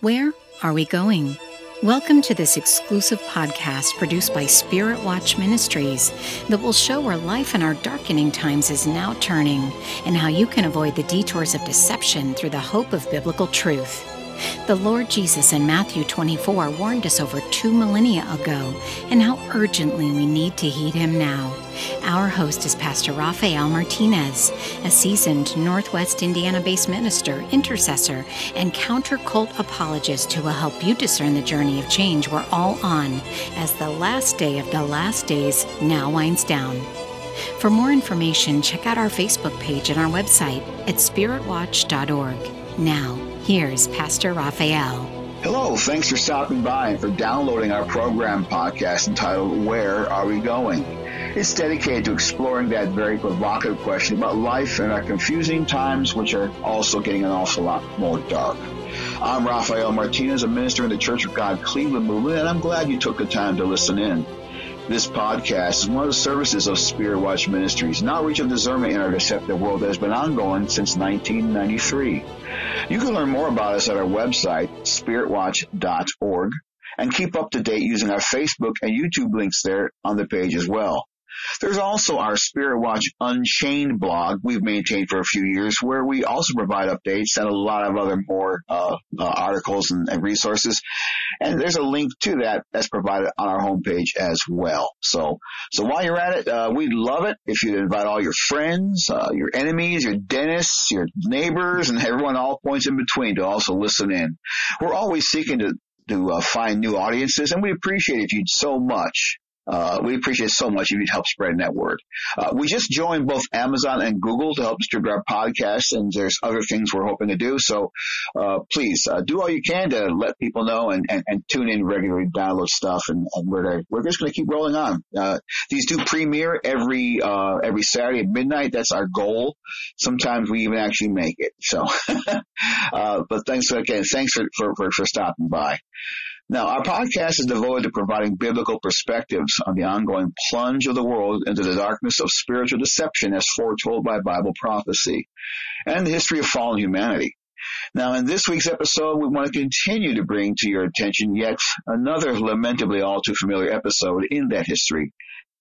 Where are we going? Welcome to this exclusive podcast produced by Spirit Watch Ministries that will show where life in our darkening times is now turning and how you can avoid the detours of deception through the hope of biblical truth. The Lord Jesus in Matthew 24 warned us over two millennia ago and how urgently we need to heed him now. Our host is Pastor Rafael Martinez, a seasoned Northwest Indiana based minister, intercessor, and counter cult apologist who will help you discern the journey of change we're all on as the last day of the last days now winds down. For more information, check out our Facebook page and our website at spiritwatch.org. Now, here's Pastor Rafael. Hello, thanks for stopping by and for downloading our program podcast entitled Where Are We Going? It's dedicated to exploring that very provocative question about life in our confusing times, which are also getting an awful lot more dark. I'm Rafael Martinez, a minister in the Church of God Cleveland movement, and I'm glad you took the time to listen in. This podcast is one of the services of Spirit Watch Ministries, an outreach of discernment in our deceptive world that has been ongoing since 1993. You can learn more about us at our website, spiritwatch.org, and keep up to date using our Facebook and YouTube links there on the page as well. There's also our Spirit Watch Unchained blog we've maintained for a few years where we also provide updates and a lot of other more uh, uh, articles and, and, resources. And there's a link to that that's provided on our homepage as well. So, so while you're at it, uh, we'd love it if you'd invite all your friends, uh, your enemies, your dentists, your neighbors, and everyone all points in between to also listen in. We're always seeking to to uh, find new audiences, and we appreciate it you so much uh, we appreciate so much if you'd help spread that word. Uh, we just joined both Amazon and Google to help distribute our podcast, and there's other things we're hoping to do. So uh, please uh, do all you can to let people know and, and, and tune in regularly, download stuff, and, and we're we're just going to keep rolling on. Uh, these do premiere every uh, every Saturday at midnight. That's our goal. Sometimes we even actually make it. So, but thanks again. Thanks for, for, for, for stopping by. Now, our podcast is devoted to providing biblical perspectives on the ongoing plunge of the world into the darkness of spiritual deception as foretold by Bible prophecy and the history of fallen humanity. Now, in this week's episode, we want to continue to bring to your attention yet another lamentably all too familiar episode in that history,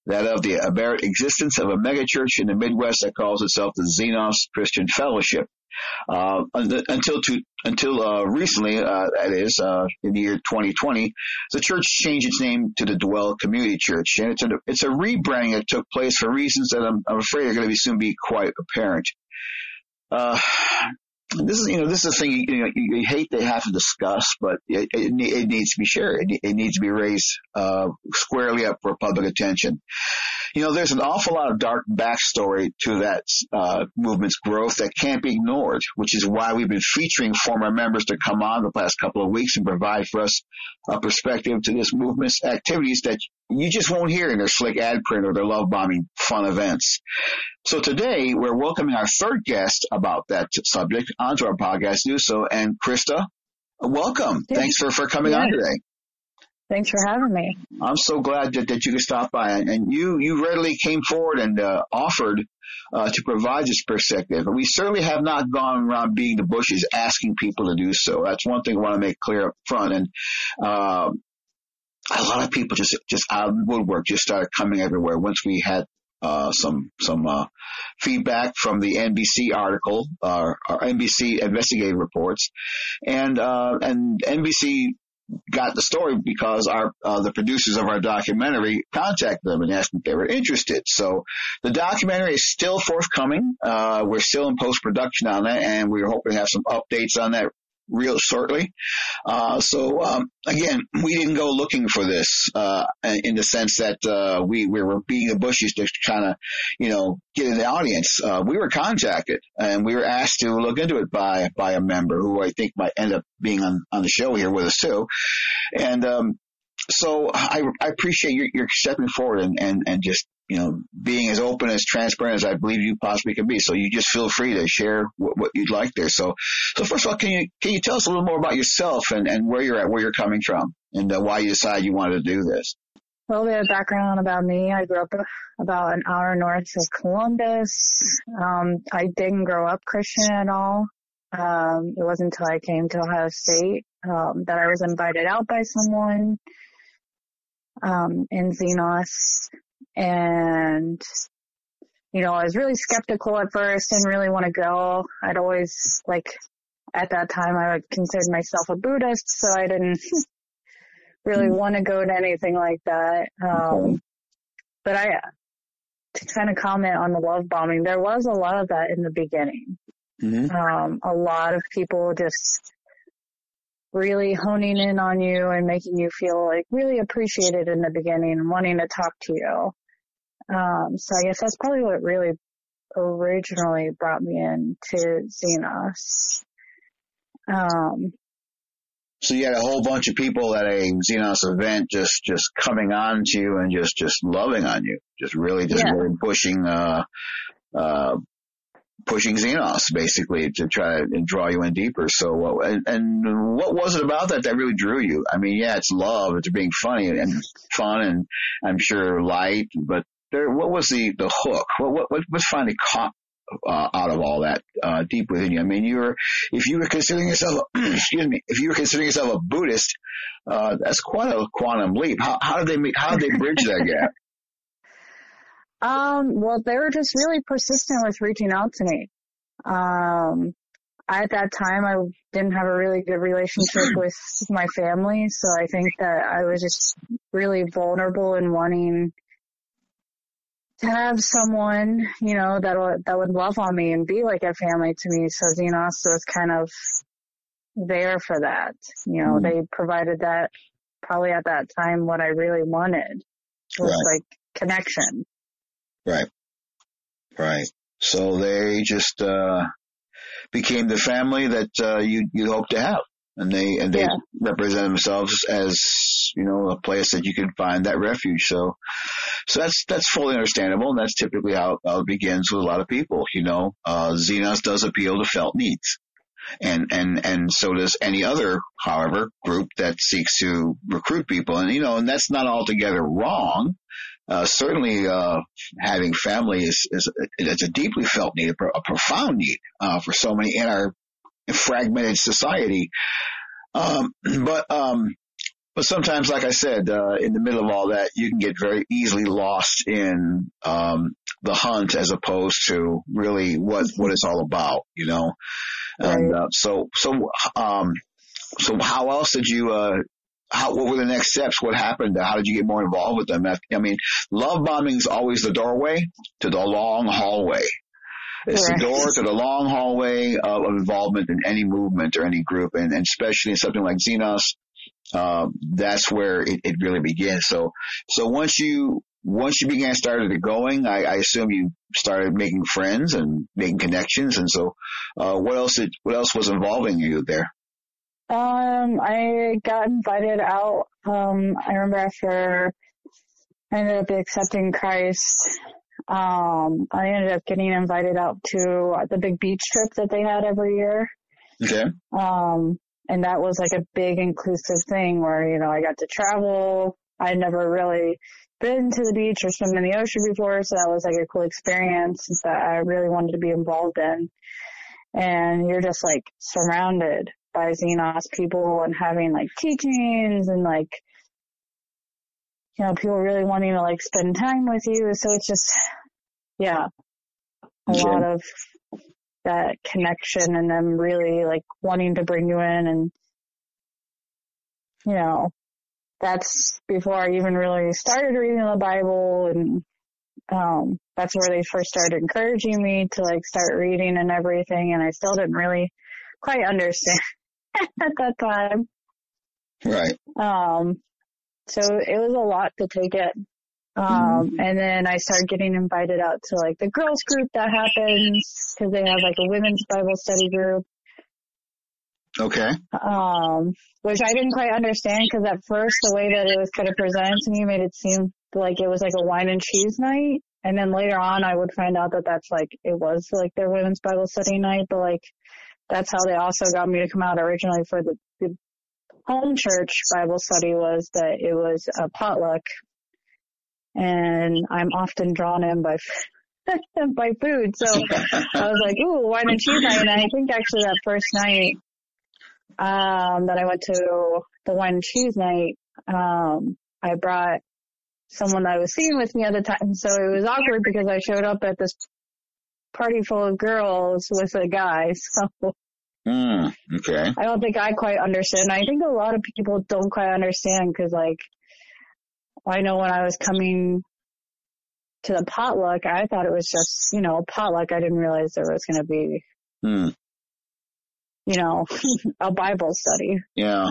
that of the aberrant existence of a megachurch in the Midwest that calls itself the Xenos Christian Fellowship. Uh, until to, until uh, recently, uh, that is uh, in the year 2020, the church changed its name to the Dwell Community Church, and it's a it's a rebranding that took place for reasons that I'm, I'm afraid are going to be soon be quite apparent. Uh, this is, you know, this is a thing you, know, you, hate to have to discuss, but it, it, it needs to be shared. It, it needs to be raised uh, squarely up for public attention. You know, there's an awful lot of dark backstory to that uh, movement's growth that can't be ignored, which is why we've been featuring former members to come on the past couple of weeks and provide for us a perspective to this movement's activities that you just won't hear in their slick ad print or their love bombing fun events. So today we're welcoming our third guest about that subject onto our podcast, do so. And Christa, welcome. Thanks for, for coming yeah. on today. Thanks for having me. I'm so glad that, that you could stop by and you, you readily came forward and uh, offered uh, to provide this perspective. And we certainly have not gone around beating the bushes asking people to do so. That's one thing I want to make clear up front. And, uh, a lot of people just, just out of woodwork just started coming everywhere once we had uh, some some uh, feedback from the NBC article, uh, or NBC investigative reports, and uh, and NBC got the story because our uh, the producers of our documentary contacted them and asked if they were interested. So the documentary is still forthcoming. Uh, we're still in post production on that, and we're hoping to have some updates on that real shortly. Uh, so um, again, we didn't go looking for this uh, in the sense that uh, we, we were beating the bushes to kind of, you know, get in the audience. Uh, we were contacted and we were asked to look into it by by a member who I think might end up being on on the show here with us too. And um, so I, I appreciate your, your stepping forward and, and, and just you know, being as open as transparent as I believe you possibly can be. So you just feel free to share what, what, you'd like there. So, so first of all, can you can you tell us a little more about yourself and, and where you're at, where you're coming from, and uh, why you decided you wanted to do this? A little bit of background about me. I grew up about an hour north of Columbus. Um, I didn't grow up Christian at all. Um, it wasn't until I came to Ohio State um, that I was invited out by someone um, in Xenos, and you know I was really skeptical at first, didn't really want to go. I'd always like at that time I would consider myself a Buddhist, so I didn't really want to go to anything like that. Um, but I, to kind of comment on the love bombing, there was a lot of that in the beginning. Mm-hmm. Um, a lot of people just really honing in on you and making you feel like really appreciated in the beginning and wanting to talk to you. Um, so I guess that's probably what really originally brought me into Xenos. Um, So you had a whole bunch of people at a Xenos event just, just coming on to you and just, just loving on you. Just really, just Yeah. really pushing, uh, uh, pushing Xenos basically to try and draw you in deeper. So what, and, and what was it about that that really drew you? I mean, yeah, it's love, it's being funny and fun and I'm sure light, but there, what was the, the hook? What, what, what finally caught uh, out of all that uh, deep within you. I mean, you were if you were considering yourself, excuse me, if you were considering yourself a Buddhist, uh, that's quite a quantum leap. How, how did they make, how did they bridge that gap? Um, well, they were just really persistent with reaching out to me. Um, at that time, I didn't have a really good relationship with my family, so I think that I was just really vulnerable and wanting to have someone, you know, that would that would love on me and be like a family to me. So Xenos was kind of there for that. You know, Mhm. they provided that probably at that time what I really wanted was Right. like connection. Right. Right. So they just uh became the family that uh you you hope to have. And they and they Yeah. represent themselves as, you know, a place that you can find that refuge. So so that's that's fully understandable and that's typically how, how it begins with a lot of people, you know. Uh Xenos does appeal to felt needs. And and and so does any other, however, group that seeks to recruit people. And you know, and that's not altogether wrong uh, certainly uh, having family is, is it's a deeply felt need, a, profound need uh, for so many in our fragmented society. Um, but um, but sometimes, like I said, uh, in the middle of all that, you can get very easily lost in um, the hunt as opposed to really what what it's all about, you know. And uh, so so um, so how else did you uh, how, what were the next steps? What happened? How did you get more involved with them? I mean, love bombing is always the doorway to the long hallway. It's Correct. the door to the long hallway of, of involvement in any movement or any group, and, and especially in something like Xenos, uh, that's where it, it really begins. So, so once you once you began started it going, I, I assume you started making friends and making connections, and so uh, what else? Did, what else was involving you there? Um, I got invited out. Um, I remember after I ended up accepting Christ, um, I ended up getting invited out to the big beach trip that they had every year. Okay. Um, and that was like a big inclusive thing where, you know, I got to travel. I'd never really been to the beach or swim in the ocean before, so that was like a cool experience that I really wanted to be involved in. And you're just like surrounded by Xenos people and having like teachings and like, you know, people really wanting to like spend time with you. So it's just, yeah, a Okay. lot of that connection and them really like wanting to bring you in and, you know, that's before I even really started reading the Bible and, um, that's where they first started encouraging me to like start reading and everything. And I still didn't really quite understand at that time. Right. Um, so it was a lot to take it. Um, and then I started getting invited out to like the girls group that happens because they have like a women's Bible study group. Okay. Um, which I didn't quite understand because at first the way that it was kind of presented to me made it seem like it was like a wine and cheese night. And then later on I would find out that that's like, it was like their women's Bible study night, but like that's how they also got me to come out originally for the, the home church Bible study was that it was a potluck. And I'm often drawn in by by food. So I was like, ooh, wine and cheese night. And I think actually that first night, um, that I went to the wine and cheese night, um, I brought someone that I was seeing with me at the time. So it was awkward because I showed up at this party full of girls with a guy. So Mm, okay. I don't think I quite understand. I think a lot of people don't quite understand because like I know when I was coming to the potluck, I thought it was just, you know, a potluck. I didn't realize there was going to be, Hmm. you know, a Bible study. Yeah.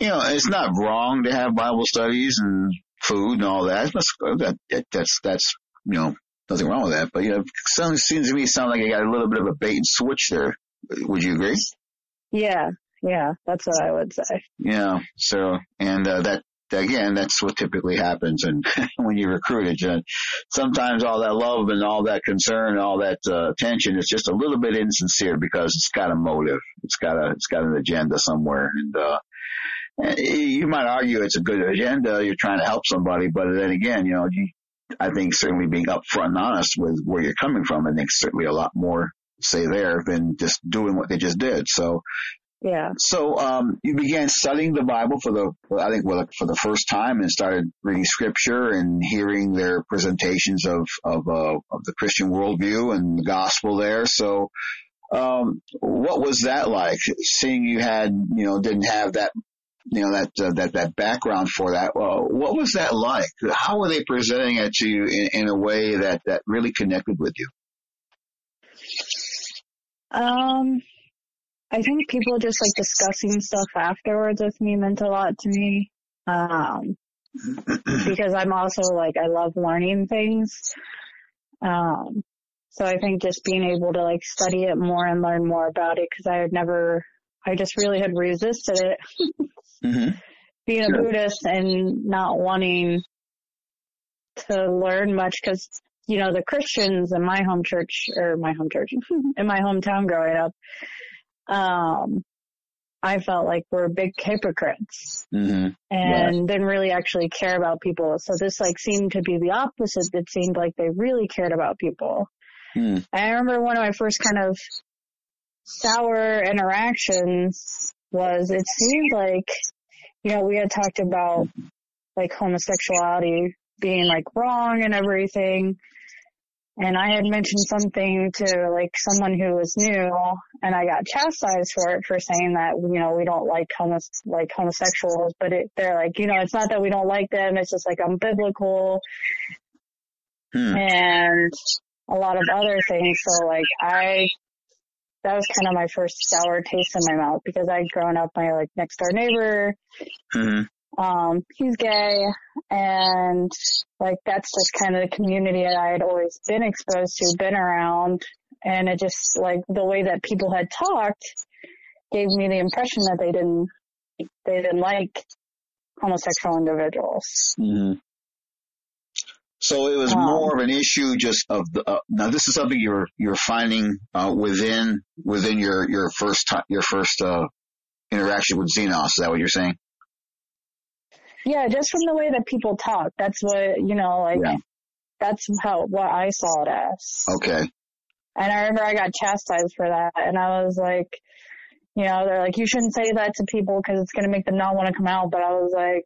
You know, it's not wrong to have Bible studies and food and all that. That's, that, that that's, that's, you know, nothing wrong with that. But, you know, it seems to me sound like you got a little bit of a bait and switch there. Would you agree? Yeah. Yeah. That's what I would say. Yeah. So, and, uh, that, again, that's what typically happens. And when you recruit it, sometimes all that love and all that concern, and all that uh, attention is just a little bit insincere because it's got a motive. It's got a, it's got an agenda somewhere. And, uh, you might argue it's a good agenda. You're trying to help somebody, but then again, you know, you, I think certainly being upfront and honest with where you're coming from, I think certainly a lot more say there than just doing what they just did. So, Yeah. so um, you began studying the Bible for the, I think, well, for the first time, and started reading Scripture and hearing their presentations of of, uh, of the Christian worldview and the gospel there. So, um, what was that like? Seeing you had, you know, didn't have that, you know, that uh, that that background for that. Well, what was that like? How were they presenting it to you in, in a way that that really connected with you? Um, I think people just like discussing stuff afterwards with me meant a lot to me. Um, because I'm also like, I love learning things. Um, so I think just being able to like study it more and learn more about it because I had never, I just really had resisted it hmm being a Sure. Buddhist and not wanting to learn much because, you know, the Christians in my home church or my home church in my hometown growing up, um, I felt like were big hypocrites hmm and didn't really actually care about people. So this like seemed to be the opposite. It seemed like they really cared about people. Hmm. I remember one of my first kind of sour interactions was it seemed like, you know, we had talked about like homosexuality being like wrong and everything. And I had mentioned something to like someone who was new and I got chastised for it for saying that, you know, we don't like homo, like homosexuals, but it, they're like, you know, it's not that we don't like them. It's just like unbiblical Hmm. and a lot of other things. So like I, that was kind of my first sour taste in my mouth because I'd grown up, my like next door neighbor, hmm um, he's gay and like that's just kind of the community that I had always been exposed to, been around. And it just like the way that people had talked gave me the impression that they didn't, they didn't like homosexual individuals. hmm So it was Um, more of an issue just of the, uh, now this is something you're, you're finding, uh, within, within your, your first time, your first, uh, interaction with Xenos. Is that what you're saying? Yeah, just from the way that people talk. That's what, you know, like, Yeah. that's how, what I saw it as. Okay. And I remember I got chastised for that. And I was like, you know, they're like, you shouldn't say that to people because it's going to make them not want to come out. But I was like,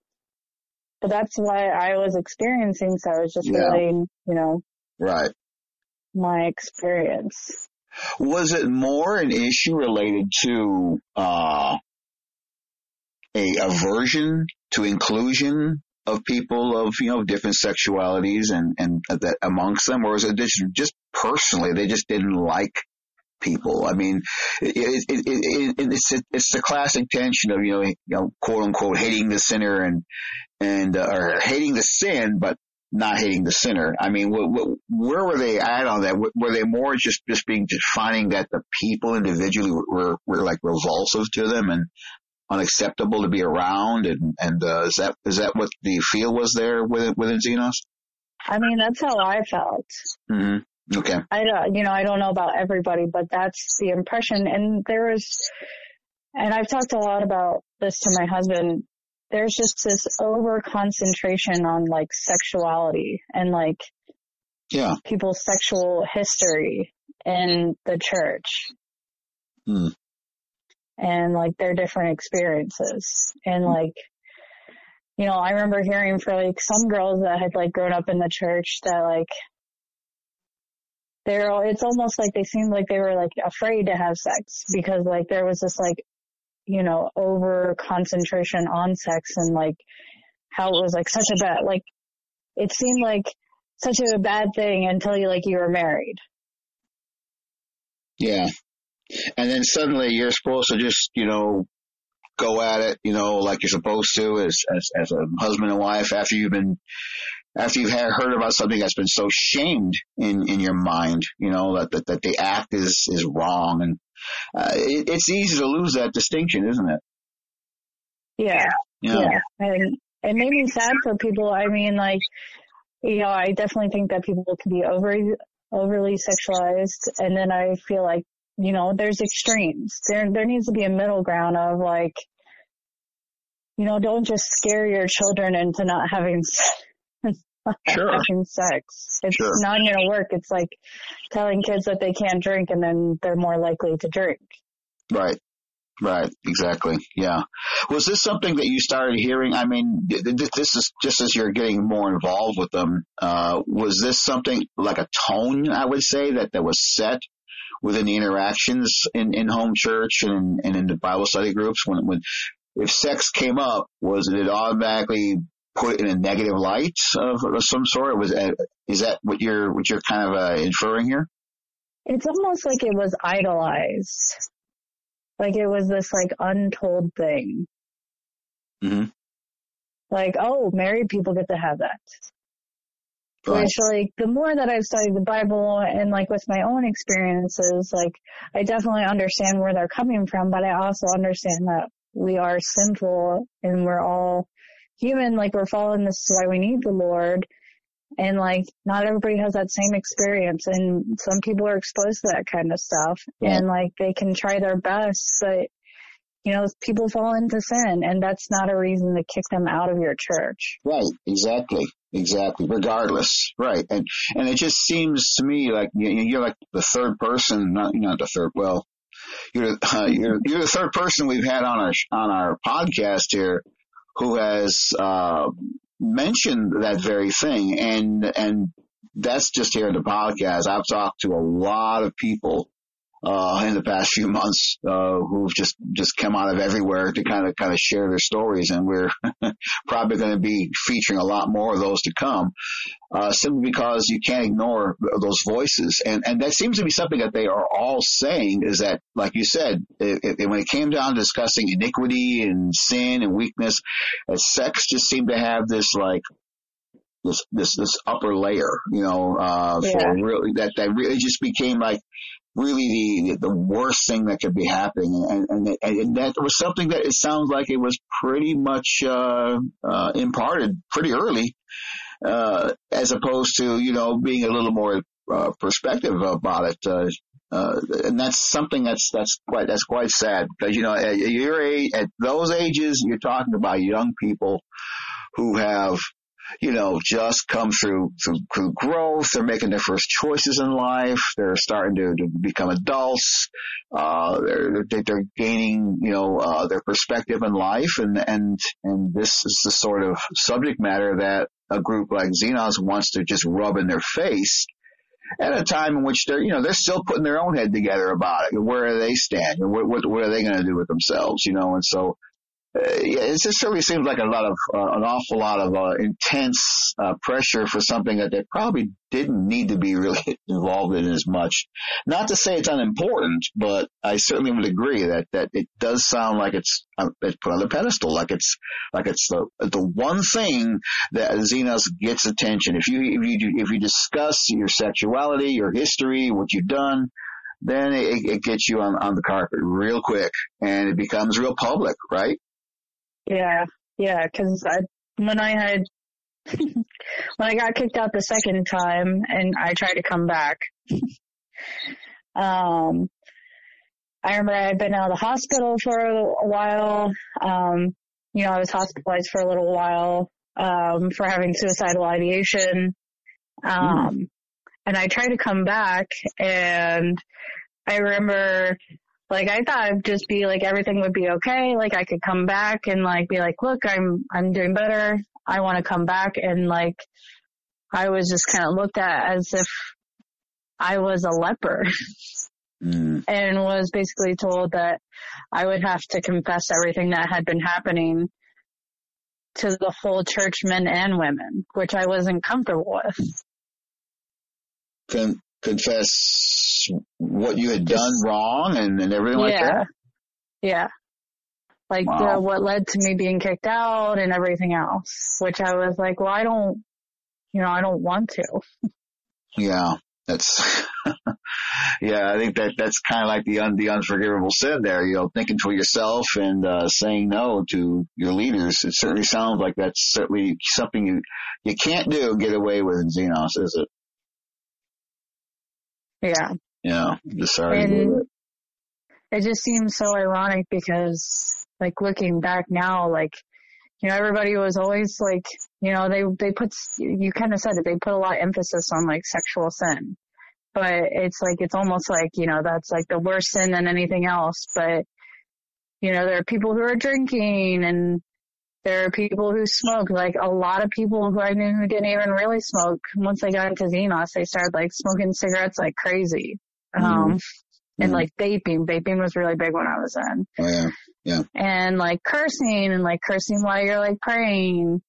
but that's what I was experiencing. So I was just Yeah. relating, you know, Right. my experience. Was it more an issue related to, uh, a aversion to inclusion of people of, you know, different sexualities and, and that amongst them, or is it just, just personally, they just didn't like people? I mean, it, it, it, it, it's, it's the classic tension of, you know, you know, quote unquote, hating the sinner and, and, uh, or hating the sin, but not hating the sinner. I mean, wh- wh- where were they at on that? Were- they more just, just being, just finding that the people individually were, were, were like revulsive to them and unacceptable to be around? And, and, uh, is that, is that what the feel was there within, within Xenos? I mean, that's how I felt. Mm-hmm. Okay. I don't, you know, I don't know about everybody, but that's the impression. And there is, and I've talked a lot about this to my husband. There's just this over concentration on like sexuality and like Yeah. people's sexual history in the church. Hmm. And like their different experiences. And like, you know, I remember hearing for like some girls that had like grown up in the church that like they're all, it's almost like they seemed like they were like afraid to have sex because like there was this like, you know, over concentration on sex and like how it was like such a bad, like it seemed like such a bad thing until you like you were married. Yeah. And then suddenly you're supposed to just, you know, go at it, you know, like you're supposed to as, as, as a husband and wife after you've been, after you've heard about something that's been so shamed in, in your mind, you know, that, that, that the act is, is wrong. And, uh, it, it's easy to lose that distinction, isn't it? Yeah. Know? Yeah. And it made me sad for people. I mean, like, you know, I definitely think that people can be overly, overly sexualized. And then I feel like, you know, there's extremes. There, there needs to be a middle ground of like, you know, don't just scare your children into not having, Sure. having sex. It's Sure. not going to work. It's like telling kids that they can't drink and then they're more likely to drink. Right. Right. Exactly. Yeah. Was this something that you started hearing? I mean, th- th- this is just as you're getting more involved with them. Uh, was this something like a tone, I would say, that, that was set within the interactions in, in home church and, and in the Bible study groups when, when, if sex came up, was it automatically put in a negative light of, of some sort? Was that, is that what you're, what you're kind of uh, inferring here? It's almost like it was idolized. Like it was this like untold thing. hmm Like, oh, married people get to have that. Right. Which like the more that I've studied the Bible and like with my own experiences, like I definitely understand where they're coming from, but I also understand that we are sinful and we're all human, like we're fallen. This is why we need the Lord. And like not everybody has that same experience and some people are exposed to that kind of stuff Yeah. and like they can try their best, but you know, people fall into sin and that's not a reason to kick them out of your church. Right, exactly, exactly. Regardless, right, and and it just seems to me like you- you're like the third person, not not the third. Well, you're uh, you're you're the third person we've had on our on our podcast here who has uh, mentioned that very thing, and and that's just here in the podcast. I've talked to a lot of people uh, in the past few months uh, who've just just come out of everywhere to kind of kind of share their stories, and we're probably going to be featuring a lot more of those to come, uh, simply because you can't ignore those voices. And, and that seems to be something that they are all saying is that, like you said, it, it, when it came down to discussing iniquity and sin and weakness, uh, sex just seemed to have this like, this, this, this upper layer, you know, uh, Yeah. for really, that, that really just became like, really the the worst thing that could be happening, and and, and that was something that it sounds like it was pretty much uh, uh, imparted pretty early, uh, as opposed to you know being a little more uh, perspective about it. Uh, uh, and that's something that's that's quite that's quite sad because you know at your age, at those ages you're talking about young people who have you know, just come through, through, through growth. They're making their first choices in life. They're starting to, to become adults. Uh, they're, they're, they're gaining, you know, uh, their perspective in life. And, and, and this is the sort of subject matter that a group like Xenos wants to just rub in their face at a time in which they're, you know, they're still putting their own head together about it. Where do they stand? What, what, what are they going to do with themselves? You know, and so, it just certainly seems like a lot of uh, an awful lot of uh, intense uh, pressure for something that they probably didn't need to be really involved in as much. Not to say it's unimportant, but I certainly would agree that that it does sound like it's uh, it's put on the pedestal, like it's like it's the the one thing that Xenos gets attention. If you if you if you discuss your sexuality, your history, what you've done, then it, it gets you on on the carpet real quick, and it becomes real public, right? Yeah, yeah, because I when I had when I got kicked out the second time and I tried to come back, um, I remember I had been out of the hospital for a while. Um, you know, I was hospitalized for a little while um, for having suicidal ideation. Um, and I tried to come back and I remember like I thought it'd just be like everything would be okay. Like I could come back and like be like, look, I'm, I'm doing better. I want to come back. And like, I was just kind of looked at as if I was a leper Mm. and was basically told that I would have to confess everything that had been happening to the whole church, men and women, which I wasn't comfortable with. Con- confess what you had done wrong and, and everything like that. Yeah. Like Wow. the, what led to me being kicked out and everything else, which I was like, well, I don't, you know, I don't want to. Yeah, that's yeah. I think that that's kind of like the un, the unforgivable sin there. You know, thinking for yourself and uh, saying no to your leaders. It certainly sounds like that's certainly something you you can't do get away with in Xenos, is it? Yeah. Yeah, just sorry. And it just seems so ironic because like looking back now, like, you know, everybody was always like, you know, they, they put, you kind of said it, they put a lot of emphasis on like sexual sin, but it's like, it's almost like, you know, that's like the worst sin than anything else. But, you know, there are people who are drinking and there are people who smoke, like a lot of people who I knew who didn't even really smoke. Once they got into Xenos, they started like smoking cigarettes like crazy. Um, and Mhm. like vaping. Vaping was really big when I was in. Oh, yeah. And like cursing and like cursing while you're like praying.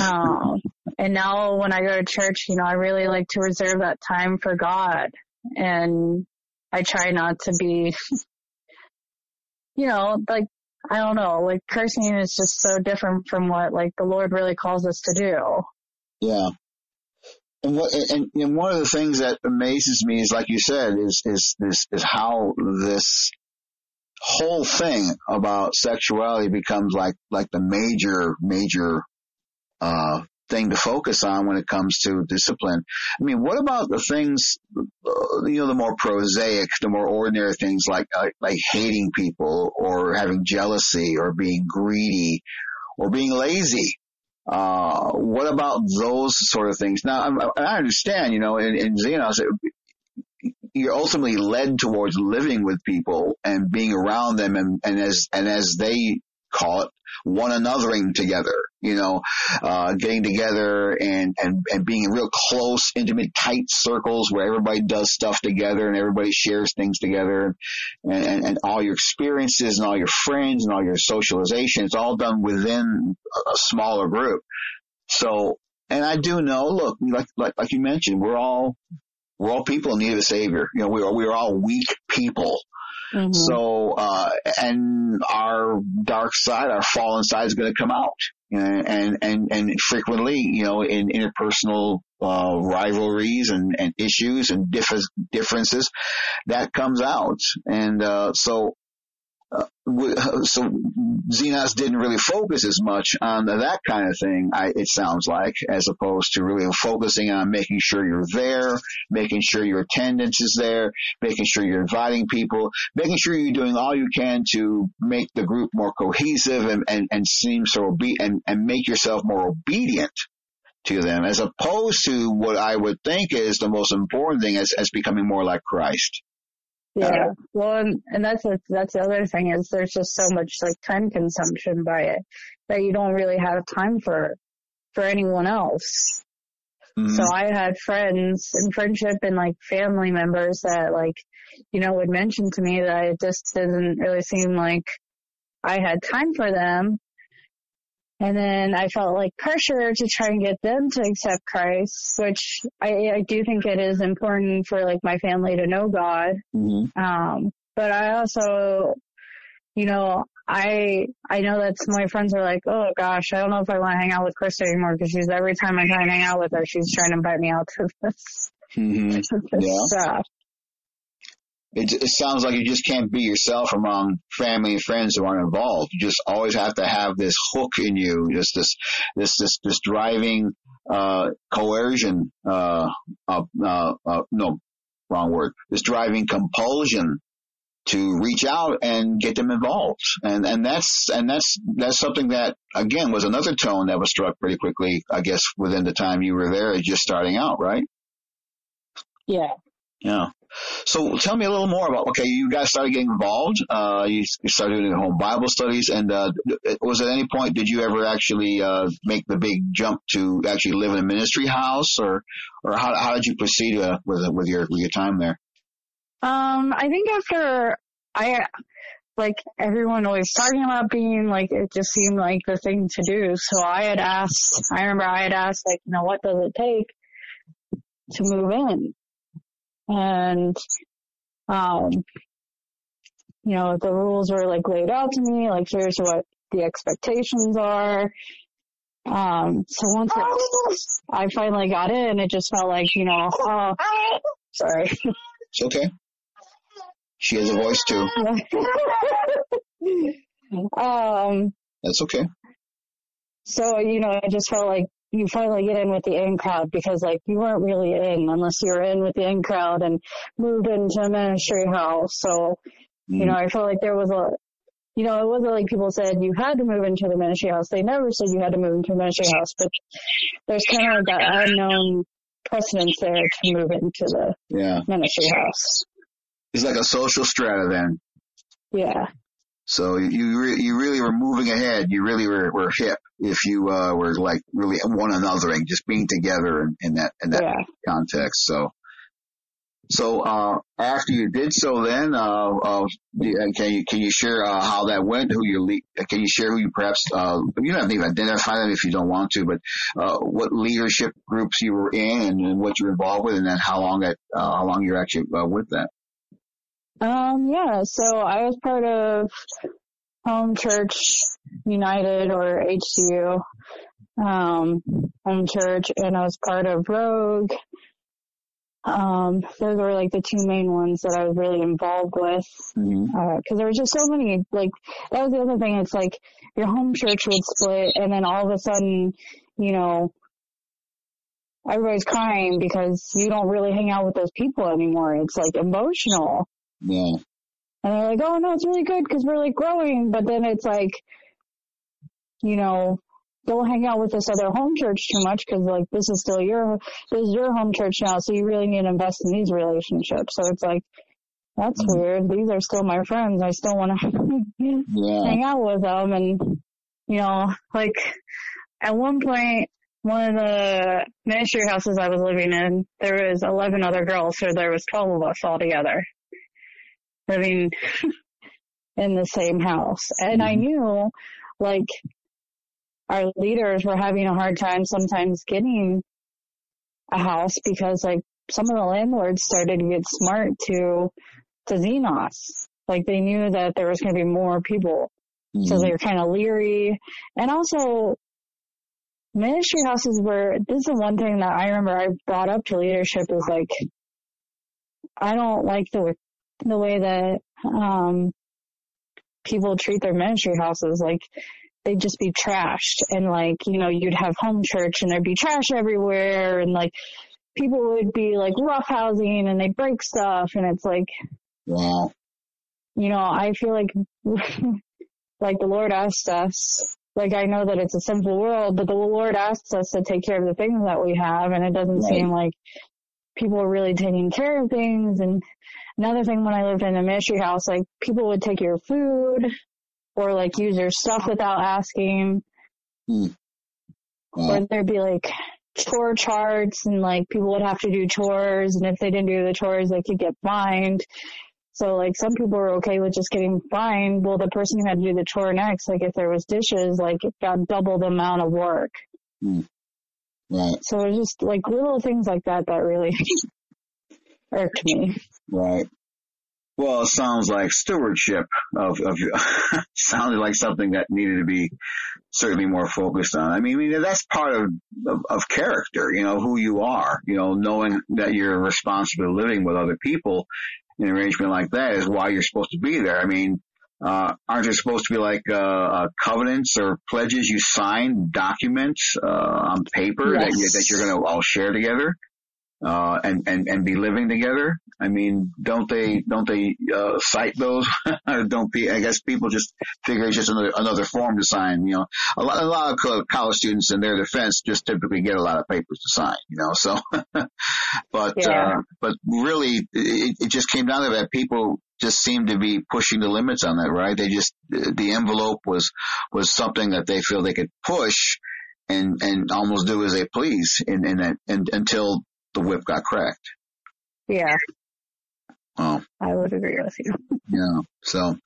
Um, and now when I go to church, you know, I really like to reserve that time for God and I try not to be, you know, like, I don't know, like cursing is just so different from what like the Lord really calls us to do. Yeah. And what and, and one of the things that amazes me is like you said is is is is how this whole thing about sexuality becomes like like the major major uh thing to focus on when it comes to discipline. I mean, what about the things uh, you know the more prosaic, the more ordinary things like uh, like hating people or having jealousy or being greedy or being lazy? Uh, what about those sort of things? Now, I, I understand, you know, in, in Xenos, it, you're ultimately led towards living with people and being around them and, and as, and as they call it, one anothering together, you know, uh, getting together and, and, and being in real close, intimate, tight circles where everybody does stuff together and everybody shares things together and, and, and all your experiences and all your friends and all your socialization, it's all done within a, smaller group. So, and I do know, look, like, like, like you mentioned, we're all, we're all people in need of a savior. You know, we are, we are all weak people. Mm-hmm. So, uh, and our dark side, our fallen side is going to come out. And, and, and, and frequently, you know, in interpersonal, uh, rivalries and, and issues and diff- differences, that comes out. And, uh, so, so Xenos didn't really focus as much on that kind of thing, I, it sounds like, as opposed to really focusing on making sure you're there, making sure your attendance is there, making sure you're inviting people, making sure you're doing all you can to make the group more cohesive and, and, and seem so obe- and, and make yourself more obedient to them as opposed to what I would think is the most important thing as, as becoming more like Christ. Yeah. Well, and, and that's the, that's the other thing is there's just so much like time consumption by it that you don't really have time for for anyone else. Mhm. So I had friends and friendship and like family members that like, you know, would mention to me that it just didn't really seem like I had time for them. And then I felt like pressure to try and get them to accept Christ, which I, I do think it is important for like my family to know God. Mhm. Um, but I also, you know, I, I know that some of my friends are like, oh gosh, I don't know if I want to hang out with Christa anymore because she's every time I try and hang out with her, she's trying to invite me out to this, Mhm. this Yeah. stuff. It, it sounds like you just can't be yourself among family and friends who aren't involved. You just always have to have this hook in you, just this, this, this, this driving, uh, coercion, uh, uh, uh, uh, no, wrong word, this driving compulsion to reach out and get them involved. And, and that's, and that's, that's something that again was another tone that was struck pretty quickly, I guess, within the time you were there, just starting out, right? Yeah. Yeah. So tell me a little more about, okay, you guys started getting involved. Uh, you, you started doing home Bible studies and, uh, was at any point, did you ever actually, uh, make the big jump to actually live in a ministry house or, or how, how did you proceed, uh, with, with your, with your time there? Um, I think after I, like everyone was talking about being like, it just seemed like the thing to do. So I had asked, I remember I had asked like, you know, what does it take to move in? And, um, you know, the rules were like laid out to me, like here's what the expectations are. Um, so once it, I finally got in, it just felt like, you know, oh, sorry. It's okay. She has a voice too. um, That's okay. so, you know, I just felt like you finally get in with the in crowd because like you weren't really in unless you were in with the in crowd and moved into a ministry house. So, you mm. know, I felt like there was a, you know, it wasn't like people said you had to move into the ministry house. They never said you had to move into a ministry house, but there's kind of like that unknown precedence there to move into the Yeah. ministry house. It's like a social strata then. Yeah. So you re- you really were moving ahead. You really were, were hip if you uh, were like really one anothering, just being together in, in that in that Yeah. context. So so uh, after you did so, then uh, uh, uh, can you can you share uh, how that went? Who you le- can you share who you perhaps uh, you don't have to even identify them if you don't want to, but uh, what leadership groups you were in and, and what you were involved with, and then how long that uh, how long you're actually uh, with that. Um, yeah, so I was part of Home Church United or HCU, um, Home Church, and I was part of Rogue. Um, those were like the two main ones that I was really involved with. Mm-hmm. Uh, cause there was just so many, like, that was the other thing. It's like your home church would split and then all of a sudden, you know, everybody's crying because you don't really hang out with those people anymore. It's like emotional. Yeah. And they're like, oh no, it's really good because we're like growing. But then it's like, you know, don't hang out with this other home church too much because like this is still your, this is your home church now. So you really need to invest in these relationships. So it's like, that's Mhm. weird. These are still my friends. I still want to Yeah. hang out with them. And, you know, like at one point, one of the ministry houses I was living in, there was 11 other girls. So there was 12 of us all together living in the same house. And I Mhm. knew like our leaders were having a hard time sometimes getting a house because like some of the landlords started to get smart to, to Xenos. Like they knew that there was going to be more people. So Mhm. they were kind of leery. And also, ministry houses were, this is the one thing that I remember I brought up to leadership is like, I don't like the, the way that, um, people treat their ministry houses. Like, they'd just be trashed and like, you know, you'd have home church and there'd be trash everywhere and like, people would be like roughhousing and they'd break stuff and it's like, Wow. you know, I feel like, like the Lord asked us, like I know that it's a sinful world, but the Lord asked us to take care of the things that we have, and it doesn't Right. seem like people are really taking care of things. And another thing, when I lived in a ministry house, like people would take your food or like use your stuff without asking, hmm. Wow. or there'd be like chore charts and like people would have to do chores and if they didn't do the chores they could get fined. So like some people were okay with just getting fined. Well the person who had to do the chore next, like if there was dishes, like it got double the amount of work. Hmm. Right. So it was just like little things like that that really irked me. Right. Well, it sounds like stewardship of, of sounded like something that needed to be certainly more focused on. I mean, I mean that's part of, of of character, you know, who you are, you know, knowing that you're responsible living with other people in an arrangement like that is why you're supposed to be there. I mean, uh, aren't there supposed to be like uh, uh, covenants or pledges you sign, documents uh, on paper that you, that you're going to all share together? uh, and, and, and be living together. I mean, don't they, don't they, uh, cite those? don't be, I guess people just figure it's just another, another form to sign, you know, a lot, a lot of college students in their defense just typically get a lot of papers to sign, you know, so, but, yeah. uh, but really it, it just came down to that people just seemed to be pushing the limits on that, right? They just, the envelope was, was something that they feel they could push and, and almost do as they please in, in that, and, until the whip got cracked. Yeah. Oh. I would agree with you. Yeah. So,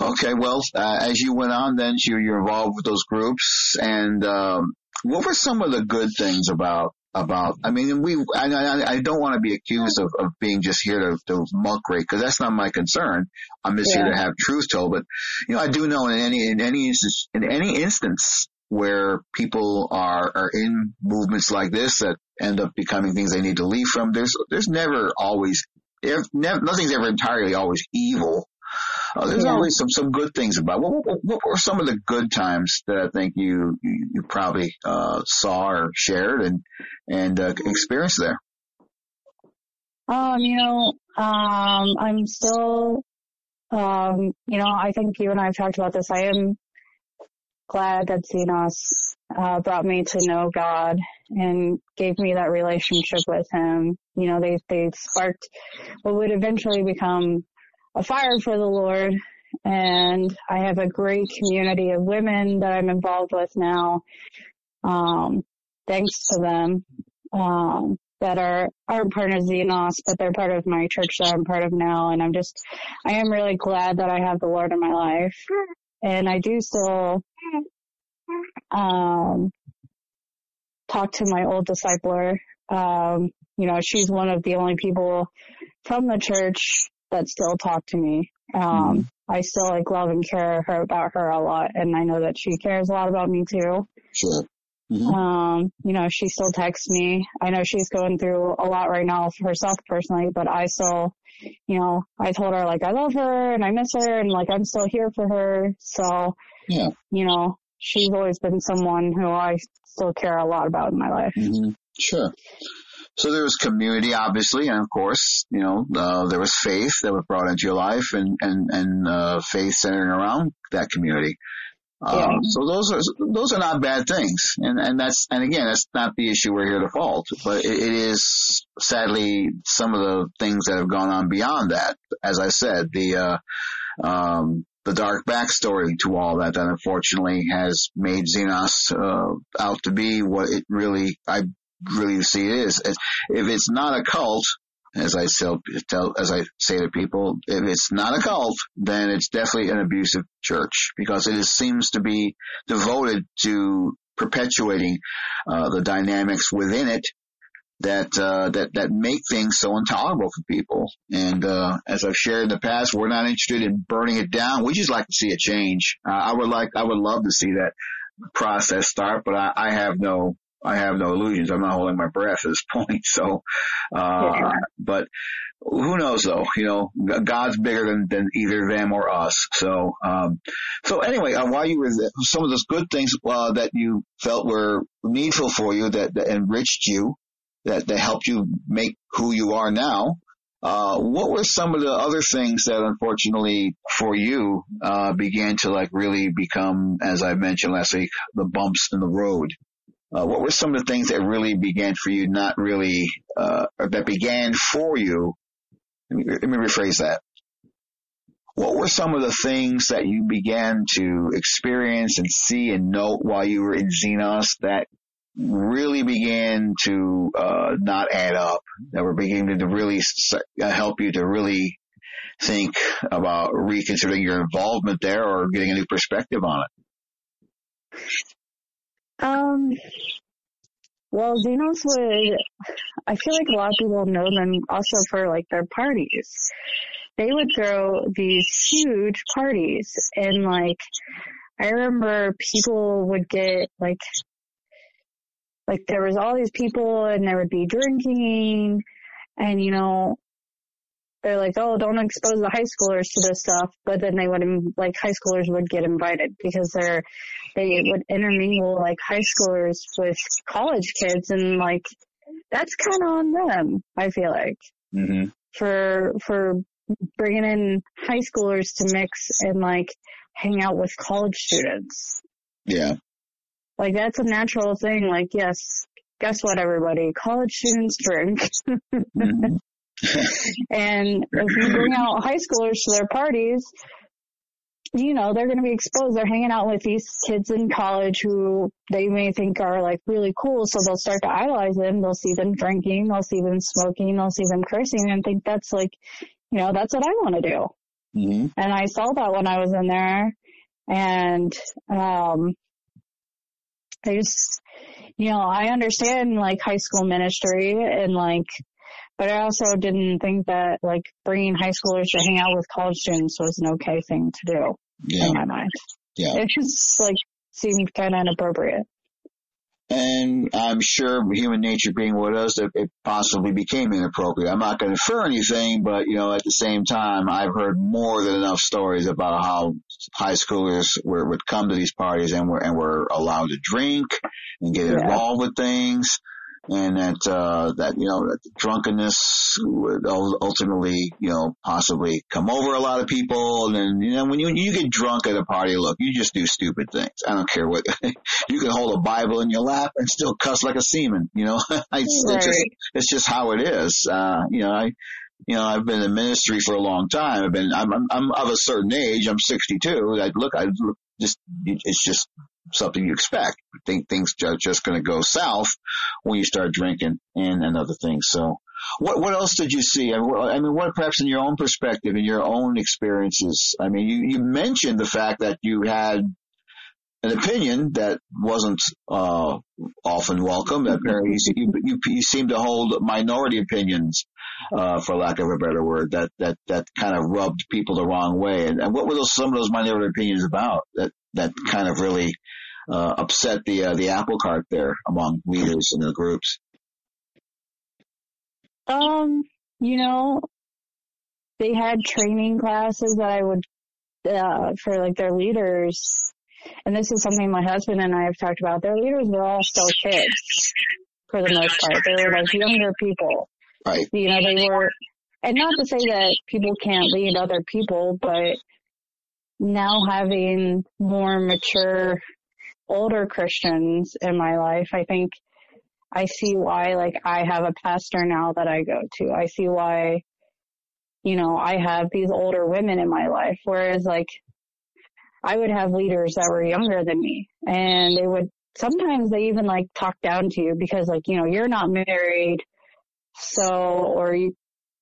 okay. Well, uh, as you went on, then you, you're involved with those groups and, um, what were some of the good things about about. I mean, we. I, I, I don't want to be accused of, of being just here to, to muckrake because that's not my concern. I'm just yeah. here to have truth told. But you know, I do know in any in any instance in any instance where people are are in movements like this that end up becoming things they need to leave from. There's there's never always if never, nothing's ever entirely always evil. Uh, there's yeah. always some some good things about. What, what, what, were some of the good times that I think you you, you probably uh, saw or shared and and uh, experienced there? Um, you know, um, I'm still, um, you know, I think you and I have talked about this. I am glad that Xenos uh, brought me to know God and gave me that relationship with Him. You know, they they sparked what would eventually become a fire for the Lord. And I have a great community of women that I'm involved with now. Um, thanks to them, um, that are, aren't part of Xenos, but they're part of my church that I'm part of now. And I'm just, I am really glad that I have the Lord in my life. And I do still, um, talk to my old discipler. Um, you know, she's one of the only people from the church that still talk to me. Um, mm-hmm. I still like love and care her about her a lot, and I know that she cares a lot about me too. Sure. Mm-hmm. Um, you know, she still texts me. I know she's going through a lot right now for herself personally, but I still, you know, I told her like I love her and I miss her and like I'm still here for her. So, yeah, you know, she's always been someone who I still care a lot about in my life. Mm-hmm. Sure. So there was community, obviously, and of course, you know, uh, there was faith that was brought into your life, and and and uh, faith centering around that community. Um. So those are those are not bad things, and and that's and again, that's not the issue we're here to fault, but it, it is sadly some of the things that have gone on beyond that. As I said, the uh, um, the dark backstory to all that that unfortunately has made Xenos uh, out to be what it really I really see it is. If it's not a cult, as I tell, as I say to people, if it's not a cult, then it's definitely an abusive church because it seems to be devoted to perpetuating uh, the dynamics within it that uh, that that make things so intolerable for people. And uh, as I've shared in the past, we're not interested in burning it down. We just like to see a change. I would like, I would love to see that process start, but I, I have no I have no illusions. I'm not holding my breath at this point. So, uh, yeah. but who knows though, you know, God's bigger than, than either them or us. So, um, so anyway, uh, while you were there, some of those good things, uh, that you felt were needful for you that, that enriched you, that, that helped you make who you are now. Uh, what were some of the other things that unfortunately for you, uh, began to like really become, as I mentioned last week, the bumps in the road? Uh, what were some of the things that really began for you, not really, uh, that began for you? Let me, let me rephrase that. What were some of the things that you began to experience and see and note while you were in Xenos that really began to uh, not add up, that were beginning to really uh, help you to really think about reconsidering your involvement there or getting a new perspective on it? Um, well, Xenos would, I feel like a lot of people know them also for like their parties. They would throw these huge parties and like, I remember people would get like, like there was all these people and there would be drinking and you know, they're like, oh, don't expose the high schoolers to this stuff. But then they would, like, high schoolers would get invited because they're, they would intermingle like high schoolers with college kids and like, that's kind of on them. I feel like hmm for for bringing in high schoolers to mix and like hang out with college students. Yeah. Like that's a natural thing. Like yes, guess what, everybody? College students drink, Mhm. And if you bring out high schoolers to their parties, you know they're going to be exposed. They're hanging out with these kids in college who they may think are like really cool, so they'll start to idolize them. They'll see them drinking, they'll see them smoking, they'll see them cursing, and think that's like, you know, that's what I want to do. hmm And I saw that when I was in there. And, um, I just, you know, I understand like high school ministry and like, but I also didn't think that like bringing high schoolers to hang out with college students was an okay thing to do Yeah. in my mind. Yeah. It just like seemed kind of inappropriate. And I'm sure human nature being what it is, it possibly became inappropriate. I'm not going to infer anything, but you know, at the same time, I've heard more than enough stories about how high schoolers were, would come to these parties and were and were allowed to drink and get Yeah. involved with things, and that uh, that you know that drunkenness would ul- ultimately you know possibly come over a lot of people, and then you know when you you get drunk at a party, look, you just do stupid things. I don't care what you can hold a Bible in your lap and still cuss like a seaman. You know, it's, it's just it's just how it is. Uh, you know, I you know I've been in ministry for a long time. I've been I'm I'm, I'm of a certain age. I'm 62. I look I look just it's just something you expect. Think things are just going to go south when you start drinking and and other things. So. What what else did you see? I mean, what- I mean, what perhaps in your own perspective, in your own experiences? I mean, you, you mentioned the fact that you had an opinion that wasn't uh, often welcome. Apparently, you, you, you seem to hold minority opinions, uh, for lack of a better word, that that that kind of rubbed people the wrong way. And, and what were those some of those minority opinions about that that kind of really uh, upset the uh, the apple cart there among leaders in the groups? Um, you know, they had training classes that I would, uh, for like their leaders. And this is something my husband and I have talked about. Their leaders were all still kids for the most part. They were like younger people. Right. You know, they were, and not to say that people can't lead other people, but now having more mature, older Christians in my life, I think I see why, like, I have a pastor now that I go to. I see why, you know, I have these older women in my life, whereas, like, I would have leaders that were younger than me, and they would, sometimes they even, like, talk down to you because, like, you know, you're not married, so, or you,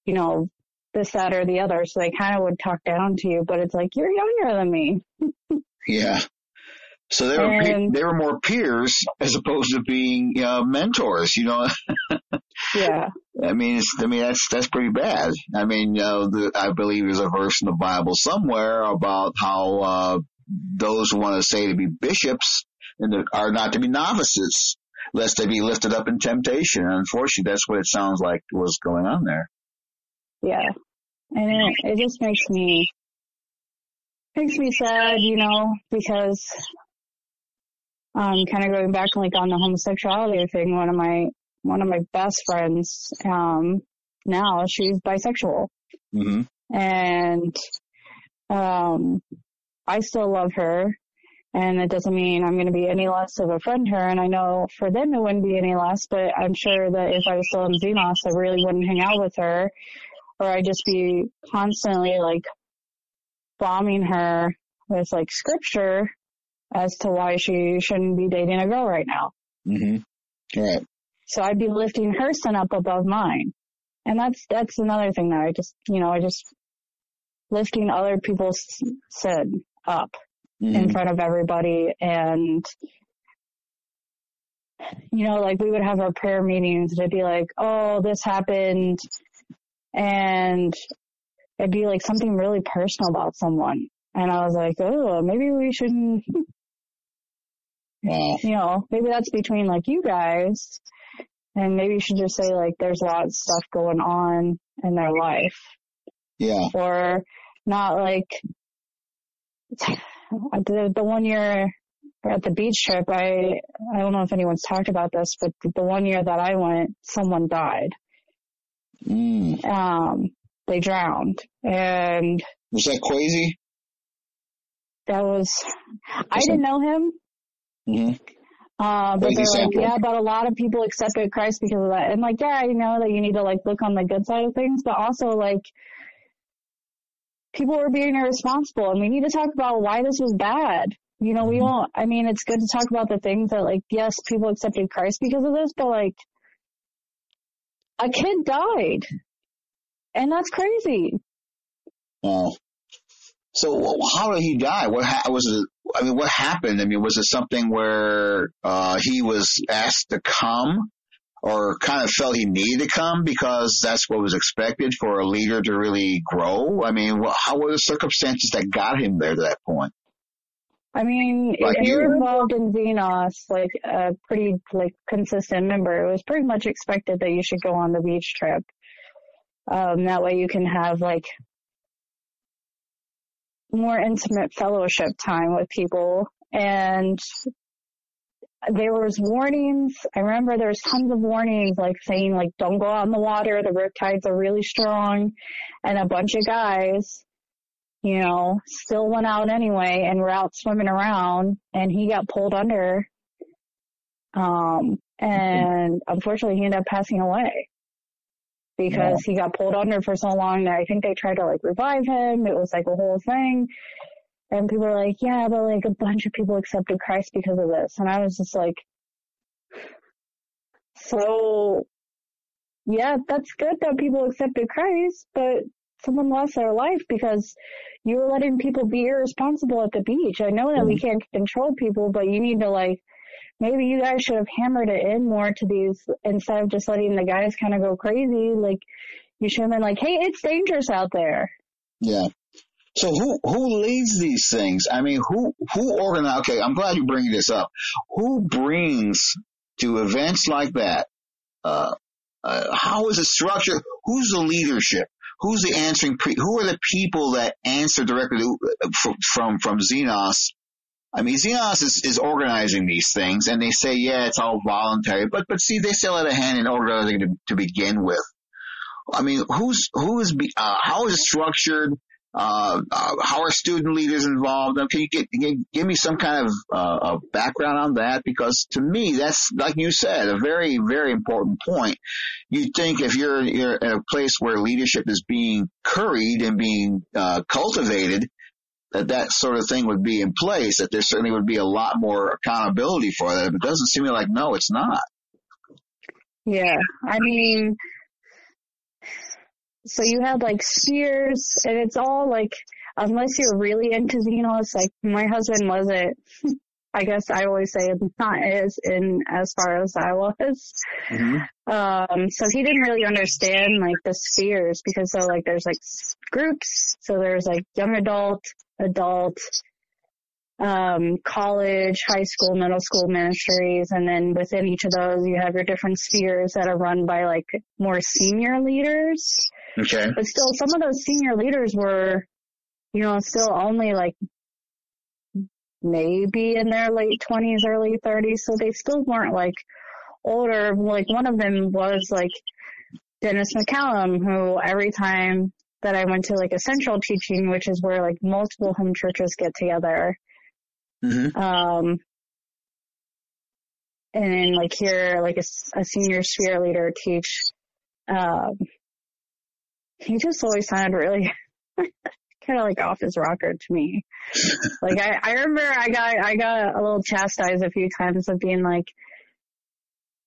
you know, this, that, or the other. So they kind of would talk down to you, but it's like, you're younger than me. Yeah. So they were And- they were more peers as opposed to being uh, mentors. You know, Yeah. I mean, it's, I mean that's that's pretty bad. I mean, uh, the, I believe there's a verse in the Bible somewhere about how uh, those who want to say to be bishops and are not to be novices, lest they be lifted up in temptation. And unfortunately, that's what it sounds like was going on there. Yeah. And it, it just makes me, makes me sad, you know, because, um, kind of going back like on the homosexuality thing, one of my, one of my best friends, um, now she's bisexual hmm and, um, I still love her and it doesn't mean I'm going to be any less of a friend to her. And I know for them it wouldn't be any less, but I'm sure that if I was still in Xenos, I really wouldn't hang out with her or I'd just be constantly like bombing her with like scripture as to why she shouldn't be dating a girl right now. hmm Right. So I'd be lifting her sin up above mine. And that's, that's another thing that I just, you know, I just lifting other people's sin up in hmm front of everybody. And you know like we would have our prayer meetings and it'd be like oh this happened. And it'd be like something really personal about someone. And i was like oh maybe we shouldn't. Wow. you know maybe that's between like you guys. And maybe you should just say like there's a lot of stuff going on in their life. Yeah. or not like the, the one year at the beach trip, I, I don't know if anyone's talked about this, but the one year that I went, someone died. Mm. Um, they drowned and Was that crazy? that was, I didn't know him. hmm Uh, but they're like, yeah, but a lot of people accepted Christ because of that. And like, yeah, I know that you need to like look on the good side of things, but also like, people were being irresponsible and we need to talk about why this was bad. You know, we Mm-hmm. don't, I mean, it's good to talk about the things that like, yes, people accepted Christ because of this, but like, a kid died. And that's crazy. Oh. So how did he die? What ha- was it? I mean, what happened? I mean, was it something where uh, he was asked to come, or kind of felt he needed to come because that's what was expected for a leader to really grow? I mean, how were the circumstances that got him there to that point? I mean, Like if you're you. involved in Xenos, like a pretty like consistent member, it was pretty much expected that you should go on the beach trip. Um, that way you can have like more intimate fellowship time with people. And there was warnings. I remember there was tons of warnings like saying like don't go out in the water. The rip tides are really strong. And a bunch of guys you know, still went out anyway and were out swimming around and he got pulled under. Um, and unfortunately he ended up passing away because he got pulled under for so long that I think they tried to like revive him. It was like a whole thing. And people were like, yeah, but like a bunch of people accepted Christ because of this. And I was just like, so yeah, that's good that people accepted Christ, but someone lost their life because you were letting people be irresponsible at the beach. I know that we mm. can't control people, but you need to like, maybe you guys should have hammered it in more to these instead of just letting the guys kind of go crazy. Like, you should have been like, hey, it's dangerous out there. Yeah. So who who leads these things? I mean, who who organize? Okay, I'm glad you bring this up. Who brings to events like that? Uh, uh, how is it structured? Who's the leadership? Who's the answering? Pre- who are the people that answer directly to, from from from Xenos? I mean, Xenos is, is organizing these things, and they say, yeah, it's all voluntary, but but see, they still had a hand in organizing to, to begin with. I mean, who's who is uh, how is it structured? Uh, uh, how are student leaders involved? Can you get, give, me some kind of uh, background on that? Because to me, that's like you said, a very very important point. You think if you're you're at a place where leadership is being curried and being uh, cultivated, that that sort of thing would be in place. That there certainly would be a lot more accountability for that. But it doesn't seem like no, it's not. Yeah. I mean, so you had like spheres and it's all like, unless you're really into Xenos, like my husband wasn't, I guess I always say not as in as far as I was. Mm-hmm. Um, so he didn't really understand like the spheres because so like there's like groups. So there's like young adult, adult, um, college, high school, middle school ministries. And then within each of those, you have your different spheres that are run by like more senior leaders. Okay. But still, some of those senior leaders were, you know, still only like maybe in their late 20s, early 30s. So they still weren't like older. Like one of them was like Dennis McCallum, who every time that I went to like a central teaching, which is where like multiple home churches get together, Mm-hmm. um, and then like hear like a senior sphere leader teach, um, he just always sounded really kind of like off his rocker to me. like I, I remember I got, I got a little chastised a few times of being like,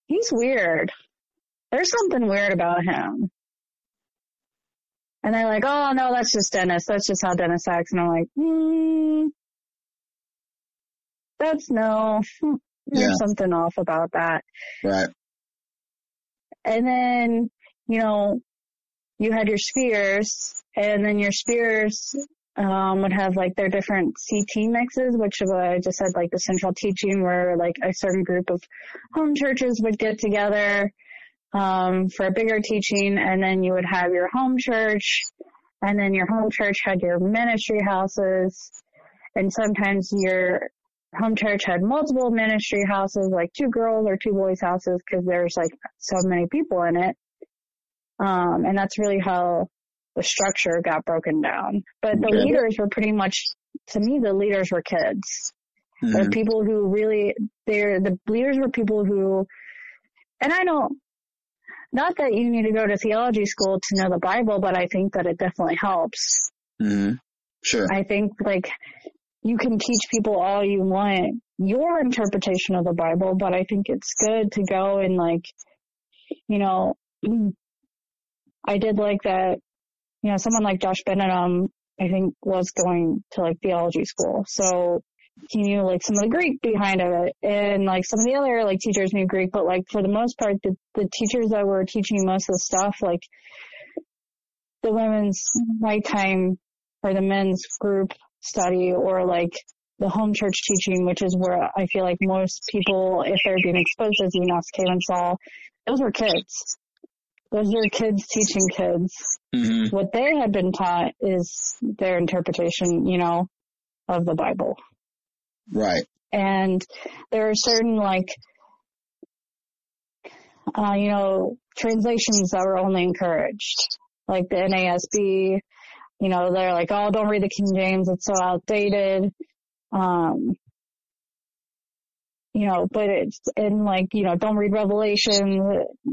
he's weird. There's something weird about him. And they're like, oh no, that's just Dennis. That's just how Dennis acts. And I'm like, hmm, that's no, there's Yeah. something off about that. Right. And then, you know, you had your spheres and then your spheres, um, would have like their different CT mixes, which I just said, like the central teaching where like a certain group of home churches would get together, um, for a bigger teaching and then you would have your home church and then your home church had your ministry houses and sometimes your home church had multiple ministry houses, like two girls or two boys houses, because there's like so many people in it. Um, and that's really how the structure got broken down. But the Okay. leaders were pretty much, to me, the leaders were kids. They're Mhm. people who really, they're, the leaders were people who, and I don't, not that you need to go to theology school to know the Bible, but I think that it definitely helps. Mhm. Sure. I think like you can teach people all you want your interpretation of the Bible, but I think it's good to go and like, you know, I did like that, you know, someone like Josh Benedum, I think was going to like theology school. So he knew like some of the Greek behind of it and like some of the other like teachers knew Greek, but like for the most part, the, the teachers that were teaching most of the stuff, like the women's nighttime or the men's group study or like the home church teaching, which is where I feel like most people, if they're being exposed Xenos, came and saw, those were kids. Those are kids teaching kids. Mhm. What they had been taught is their interpretation, you know, of the Bible. Right. And there are certain like, uh, you know, translations that were only encouraged, like the NASB, you know, they're like, oh, don't read the King James. It's so outdated. Um, you know, but it's, and like, you know, don't read Revelation,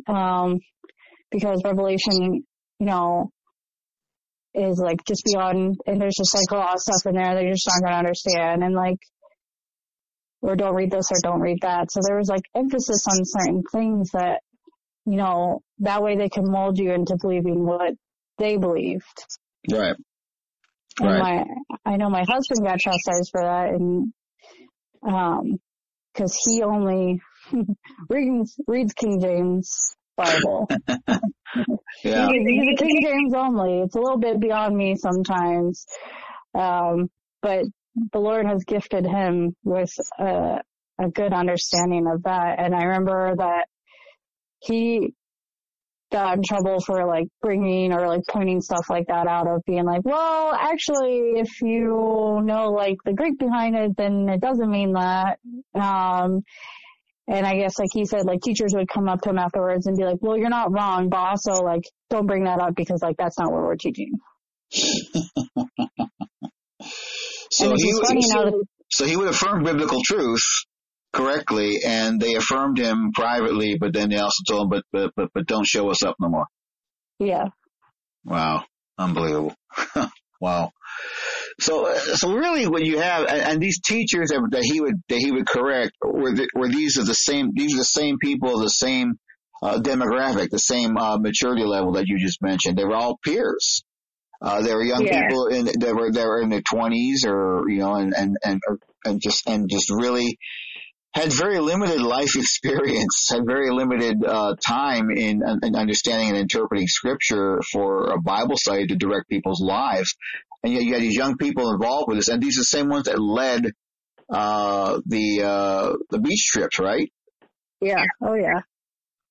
um, because Revelation, you know, is like just beyond, and there's just like a lot of stuff in there that you're just not going to understand. And like, or don't read this or don't read that. So there was like emphasis on certain things that, you know, that way they can mold you into believing what they believed. Right. And Right. my, I know my husband got chastised for that and, um, cause he only reads, reads King James Bible. Yeah. He's, a King James only. It's a little bit beyond me sometimes. Um, but the Lord has gifted him with a, a good understanding of that. And I remember that he got in trouble for like bringing or like pointing stuff like that out of being like, well, actually, if you know like the Greek behind it, then it doesn't mean that. Um, and I guess like he said, like teachers would come up to him afterwards and be like, well, you're not wrong, but also like don't bring that up because like that's not what we're teaching. So he, would, that so he would affirm biblical truth correctly, and they affirmed him privately, but then they also told him, but but but, but don't show us up no more. yeah, Wow, unbelievable. wow. So, so really, what you have, and, and these teachers that, that he would that he would correct were the, were these are the same these are the same people, the same uh, demographic, the same uh, maturity level that you just mentioned. They were all peers. Uh, they were young Yeah. people in they were they were in their twenties or you know and and and and just and just really had very limited life experience, had very limited uh, time in, in understanding and interpreting scripture for a Bible study to direct people's lives. And yet you had these young people involved with this, and these are the same ones that led uh, the uh, the beach trips, right? yeah, oh yeah,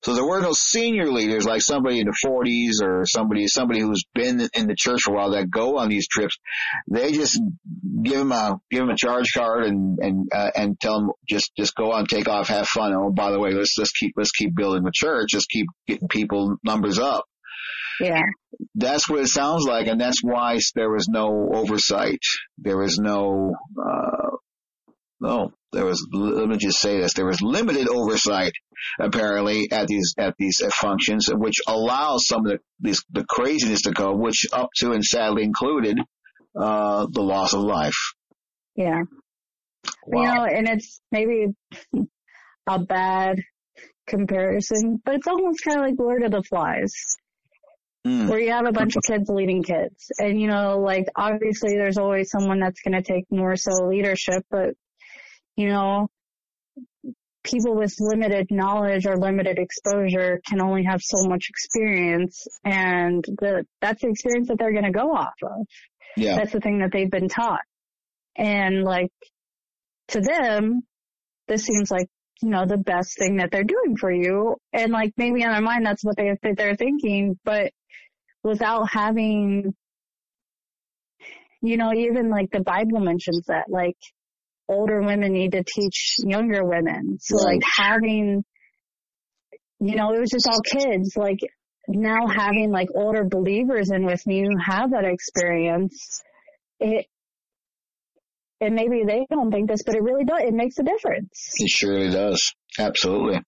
So there were no senior leaders like somebody in the 40s or somebody somebody who's been in the church for a while that go on these trips. They just give them a give them a charge card and and uh, and tell them just just go on, take off, have fun. Oh, by the way, let's let's keep let's keep building the church. Let's keep getting people numbers up. Yeah, That's what it sounds like, and that's why there was no oversight. There was no. Uh, no, there was. Let me just say this: there was limited oversight, apparently, at these at these uh, functions, which allows some of the these, the craziness to go, which up to and sadly included uh, the loss of life. yeah. You know, and it's maybe a bad comparison, but it's almost kind of like Lord of the Flies. Mm, where you have a bunch of kids leading kids. And you know, like obviously there's always someone that's going to take more so leadership, but you know, people with limited knowledge or limited exposure can only have so much experience and the, that's the experience that they're going to go off of. yeah, That's the thing that they've been taught. And like to them, this seems like, you know, the best thing that they're doing for you. And like maybe in their mind, that's what they, they're thinking, but without having, you know, even like the Bible mentions that, like, older women need to teach younger women. So like having, you know, it was just all kids. Like now having like older believers in with me who have that experience, it, and maybe they don't think this, but it really does. It makes a difference. It surely does. Absolutely.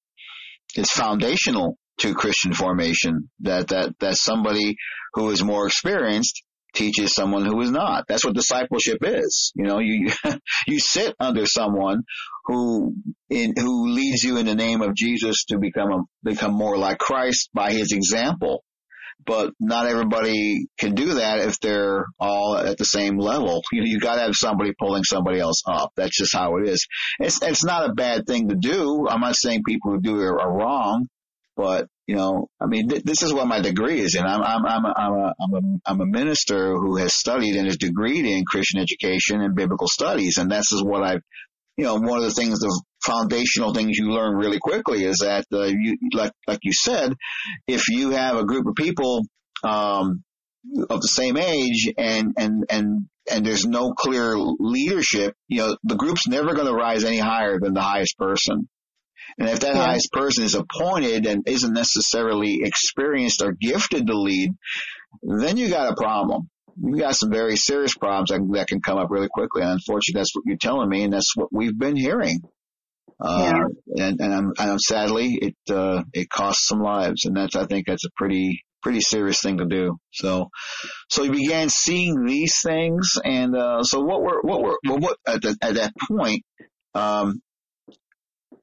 It's foundational to Christian formation that, that, that somebody who is more experienced teaches someone who is not. That's what discipleship is. You know, you, you sit under someone who, in, who leads you in the name of Jesus to become a, become more like Christ by his example. But not everybody can do that if they're all at the same level. You know, you gotta have somebody pulling somebody else up. That's just how it is. It's, it's not a bad thing to do. I'm not saying people who do it are wrong, but you know, I mean, th- this is what my degree is in. I'm, I'm, I'm, a, I'm, a, I'm, a, I'm a minister who has studied and is degreed in Christian education and biblical studies. And this is what I've, you know, one of the things, the foundational things you learn really quickly is that, uh, you, like, like you said, if you have a group of people, um, of the same age and, and, and, and there's no clear leadership, you know, the group's never going to rise any higher than the highest person. And if that yeah. highest person is appointed and isn't necessarily experienced or gifted to lead, then you got a problem. You got some very serious problems that, that can come up really quickly. And unfortunately, that's what you're telling me, and that's what we've been hearing. Uh, yeah. and, and I'm, and sadly, it, uh, it costs some lives. And that's, I think that's a pretty, pretty serious thing to do. So, so we began seeing these things. And, uh, so what were, what were, well, what, at, the, at that point, um,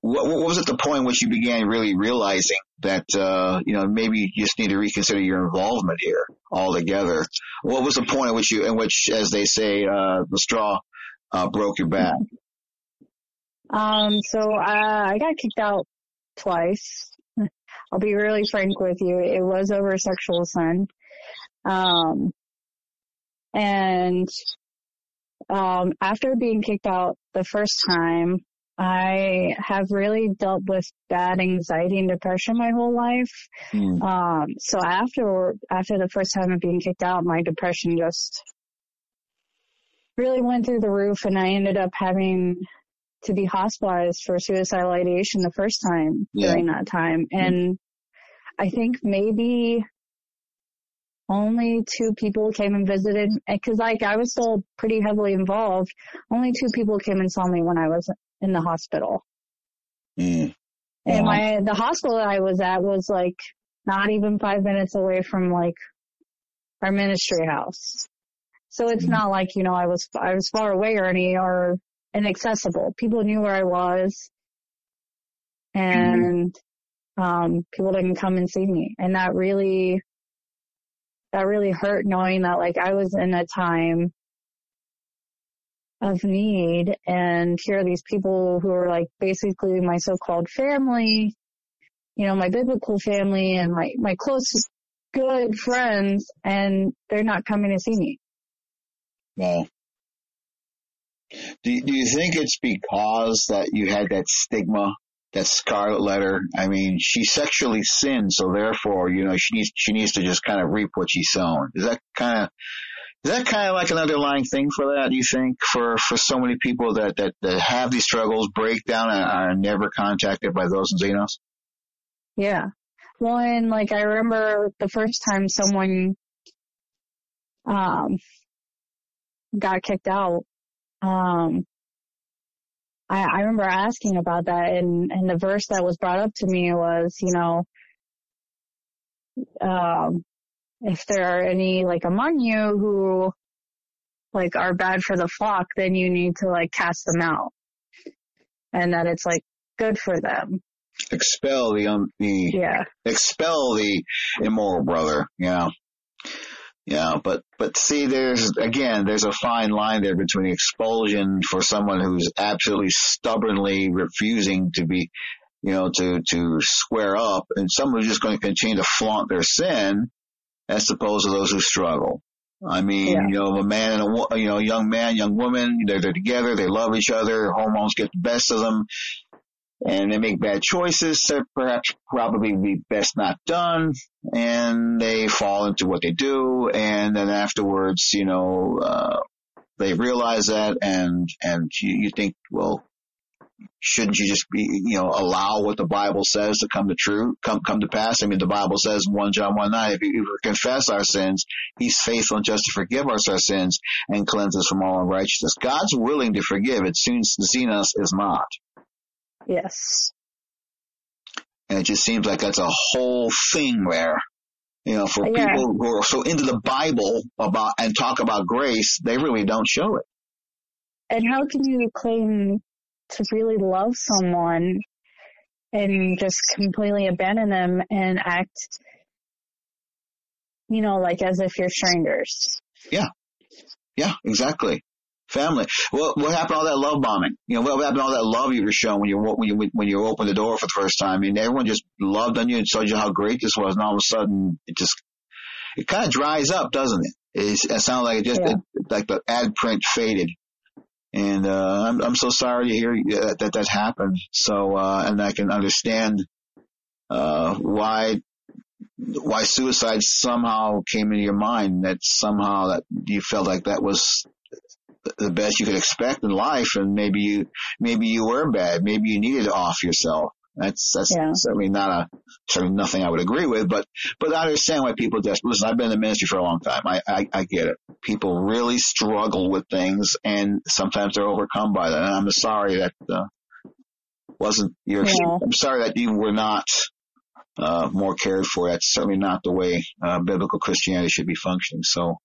what, what was at the point which you began really realizing that uh, you know maybe you just need to reconsider your involvement here altogether? What was the point at which you, in which, as they say, uh, the straw uh, broke your back? Um, so uh, I got kicked out twice. I'll be really frank with you. It was over sexual sin. Um, and um, after being kicked out the first time, I have really dealt with bad anxiety and depression my whole life. Mm. Um, so after, after the first time of being kicked out, my depression just really went through the roof and I ended up having to be hospitalized for suicidal ideation the first time yeah. during that time. Hmm. And I think maybe only two people came and visited because like I was still pretty heavily involved. Only two people came and saw me when I was in the hospital. Mm. And my, the hospital that I was at was like not even five minutes away from like our ministry house. So it's mm. not like, you know, I was, I was far away or any, or inaccessible. People knew where I was and, mm. um, people didn't come and see me. And that really, that really hurt knowing that like I was in a time of need and here are these people who are like basically my so-called family, you know, my biblical family and my, my close, good friends and they're not coming to see me. Well, do, do you think it's because that you had that stigma, that scarlet letter? I mean, she sexually sinned, so therefore, you know, she needs, she needs to just kind of reap what she's sown. Is that kind of, is that kind of like an underlying thing for that, do you think, for, for so many people that, that, that have these struggles, break down and are never contacted by those in Xenos? Yeah. And like I remember the first time someone, um, got kicked out, um, I, I remember asking about that and, and the verse that was brought up to me was, you know, um, if there are any like among you who like are bad for the flock, then you need to like cast them out. And that it's like good for them. Expel the um the yeah. expel the immoral brother. Yeah. Yeah, but but see, there's again, there's a fine line there between expulsion for someone who's absolutely stubbornly refusing to be, you know, to to square up, and someone who's just going to continue to flaunt their sin, as opposed to those who struggle. I mean, yeah. you know, a man and a you know, young man, young woman, they're, they're together, they love each other, hormones get the best of them, and they make bad choices that perhaps probably be best not done, and they fall into what they do, and then afterwards, you know, uh, they realize that and, and you, you think, well, shouldn't you just be, you know, allow what the Bible says to come to true, come, come to pass? I mean, the Bible says in 1 John 1 9, if we, confess our sins, he's faithful and just to forgive us our sins and cleanse us from all unrighteousness. God's willing to forgive. It seems Xenos is not. Yes. And it just seems like that's a whole thing there. You know, for Yeah. people who are so into the Bible about and talk about grace, they really don't show it. And how can you claim to really love someone and just completely abandon them and act, you know, like as if you're strangers? Yeah, Yeah, exactly. Family. What what happened to all that love bombing? You know, what happened to all that love you were shown when you when you when you opened the door for the first time? I mean, everyone just loved on you and told you how great this was, and all of a sudden, it just it kind of dries up, doesn't it? It's, it sounds like it just Yeah. it, like the ad print faded. And uh, I'm I'm so sorry to hear that that, that happened. So uh, and I can understand uh, why why suicide somehow came into your mind. That somehow that you felt like that was the best you could expect in life, and maybe you maybe you were bad. Maybe you needed to off yourself. That's that's Yeah. certainly not a certainly nothing I would agree with, but but I understand why people just listen. I've been in the ministry for a long time. I I, I get it. People really struggle with things, and sometimes they're overcome by that. And I'm sorry that uh, wasn't your. Yeah. I'm sorry that you were not uh, more cared for. That's certainly not the way uh, biblical Christianity should be functioning. So.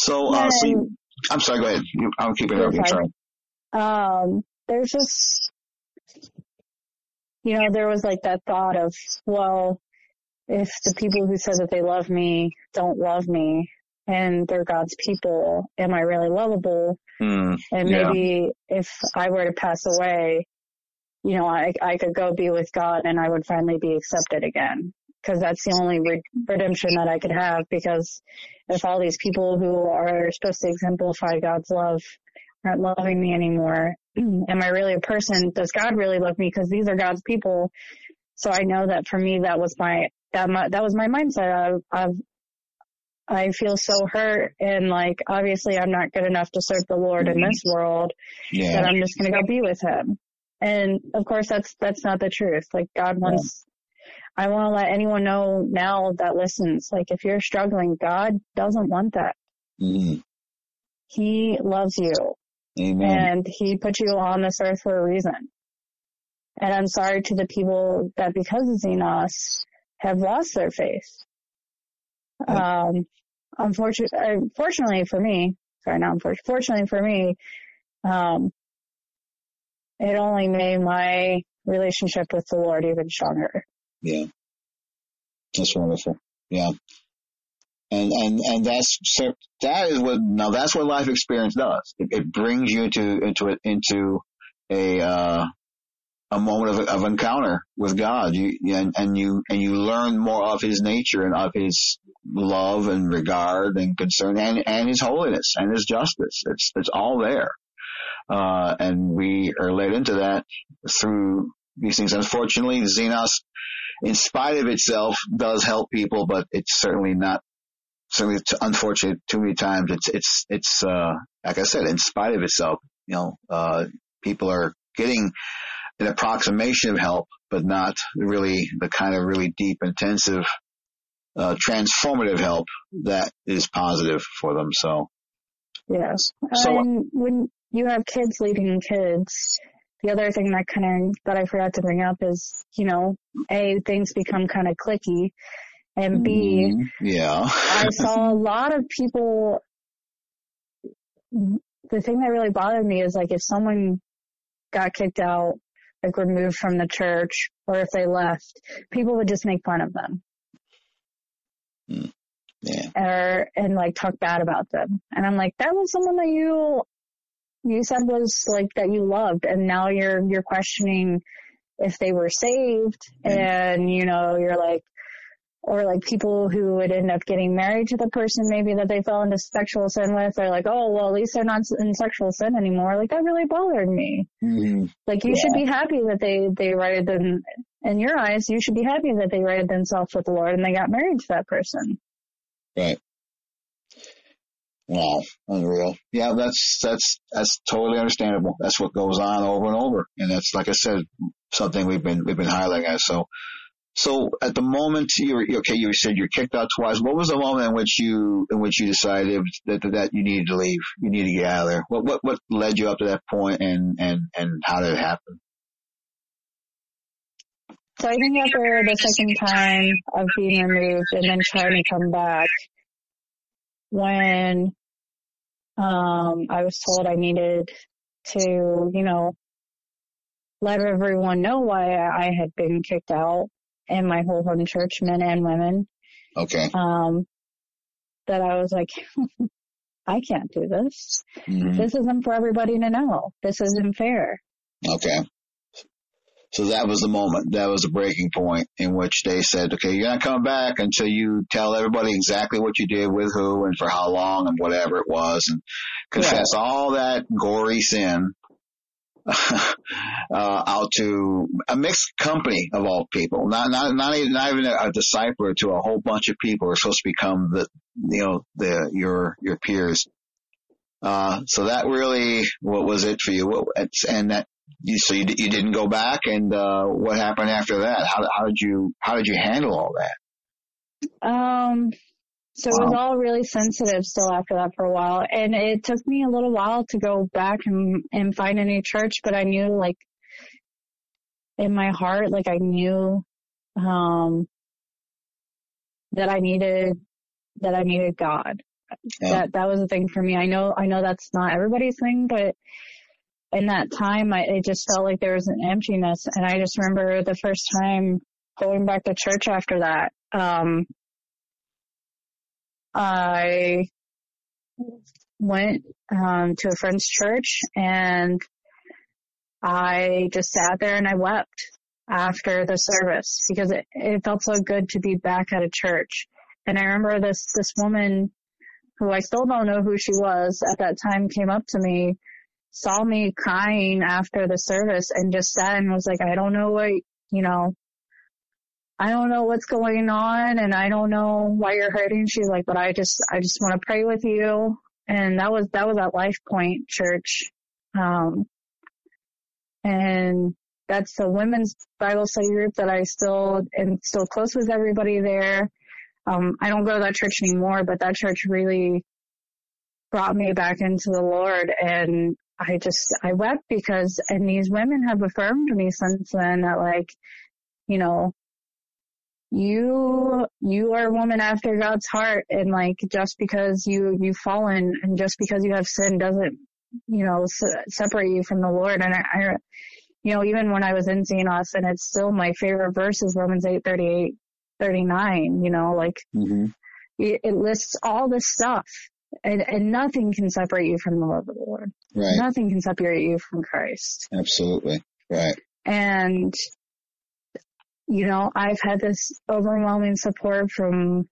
So, uh, so you- I'm sorry. Go ahead. You, I'm keeping You're interrupting. Sorry. um, there's just, you know, there was like that thought of, well, if the people who said that they love me don't love me and they're God's people, am I really lovable? Hmm. And Yeah. maybe if I were to pass away, you know, I, I could go be with God and I would finally be accepted again. Cause that's the only re- redemption that I could have because if all these people who are supposed to exemplify God's love aren't loving me anymore, am I really a person? Does God really love me? Cause these are God's people. So I know that for me, that was my, that my, that was my mindset. I, I've, I feel so hurt and like obviously I'm not good enough to serve the Lord in this world Yeah. that I'm just gonna go be with him. And of course that's that's not the truth. Like God wants I wanna let anyone know now that listens, like if you're struggling, God doesn't want that. Mhm. He loves you Amen. and he put you on this earth for a reason. And I'm sorry to the people that because of Xenos have lost their faith. Um, unfortunately, unfortunately for me, sorry, not unfortunately, fortunately for me, um, it only made my relationship with the Lord even stronger. Yeah. That's wonderful. Yeah. And, and, and that's, that is what, now that's what life experience does. It, it brings you to, into it, into a, uh, a moment of, of encounter with God. You, and, and you, and you learn more of his nature and of his love and regard and concern and, and his holiness and his justice. It's, it's all there. Uh, and we are led into that through these things. Unfortunately, Xenos in spite of itself does help people, but it's certainly not certainly it's unfortunate too many times it's it's it's uh like I said, in spite of itself, you know, uh people are getting an approximation of help, but not really the kind of really deep, intensive uh transformative help that is positive for them. So Yes. So- and when you have kids leading kids, the other thing that kind of, that I forgot to bring up is, you know, A, things become kind of clicky and B, mm, yeah. I saw a lot of people. The thing that really bothered me is like if someone got kicked out, like removed from the church, or if they left, people would just make fun of them yeah. or and like talk bad about them. And I'm like, that was someone that you you said was like that you loved, and now you're you're questioning if they were saved, and you know you're like, or like people who would end up getting married to the person maybe that they fell into sexual sin with, they're like, oh well, at least they're not in sexual sin anymore. Like that really bothered me. Mhm. Like you should be happy that they they righted them in your eyes. You should be happy that they righted themselves with the Lord and they got married to that person. Right. Wow, unreal. Yeah, that's that's that's totally understandable. That's what goes on over and over, and that's like I said, something we've been we've been highlighting as. So, so at the moment you were okay, you said you're kicked out twice. What was the moment in which you in which you decided that that you needed to leave, you needed to get out of there? What what what led you up to that point, and and and how did it happen? So I think after the second time of being removed and then trying to come back, when um, I was told I needed to, you know, let everyone know why I had been kicked out and my whole home church, men and women. Okay. Um, that I was like, I can't do this. Mm-hmm. This isn't for everybody to know. This isn't fair. Okay. So that was the moment. That was the breaking point in which they said, okay, you're not coming back until you tell everybody exactly what you did with who and for how long and whatever it was and confess yeah. all that gory sin uh, out to a mixed company of all people, not not not even, not even a, a discipler to a whole bunch of people who are supposed to become the you know the your your peers. Uh, so that really what was it for you? What, and that you, so you, you didn't go back, and uh, what happened after that? How, how did you how did you handle all that? Um, so wow. it was all really sensitive still after that for a while, and it took me a little while to go back and and find a new church, but I knew like in my heart, like I knew um that I needed that I needed God. Yeah. That that was the thing for me. I know I know that's not everybody's thing, but in that time, I, it just felt like there was an emptiness. And I just remember the first time going back to church after that. Um, I went um, to a friend's church and I just sat there and I wept after the service because it, it felt so good to be back at a church. And I remember this this woman who I still don't know who she was at that time came up to me saw me crying after the service and just sat and was like, I don't know what, you know, I don't know what's going on and I don't know why you're hurting. She's like, but I just, I just want to pray with you. And that was, that was at Life Point Church. Um, and that's the women's Bible study group that I still am still close with everybody there. Um, I don't go to that church anymore, but that church really brought me back into the Lord and I just, I wept because, and these women have affirmed me since then that like, you know, you, you are a woman after God's heart and like just because you, you've fallen and just because you have sin doesn't, you know, separate you from the Lord. And I, I, you know, even when I was in Xenos and it's still my favorite verse is Romans 8, 38, 39, you know, like mm-hmm. it, it lists all this stuff and, and nothing can separate you from the love of the Lord. Right. Nothing can separate you from Christ. Absolutely. Right. And, you know, I've had this overwhelming support from,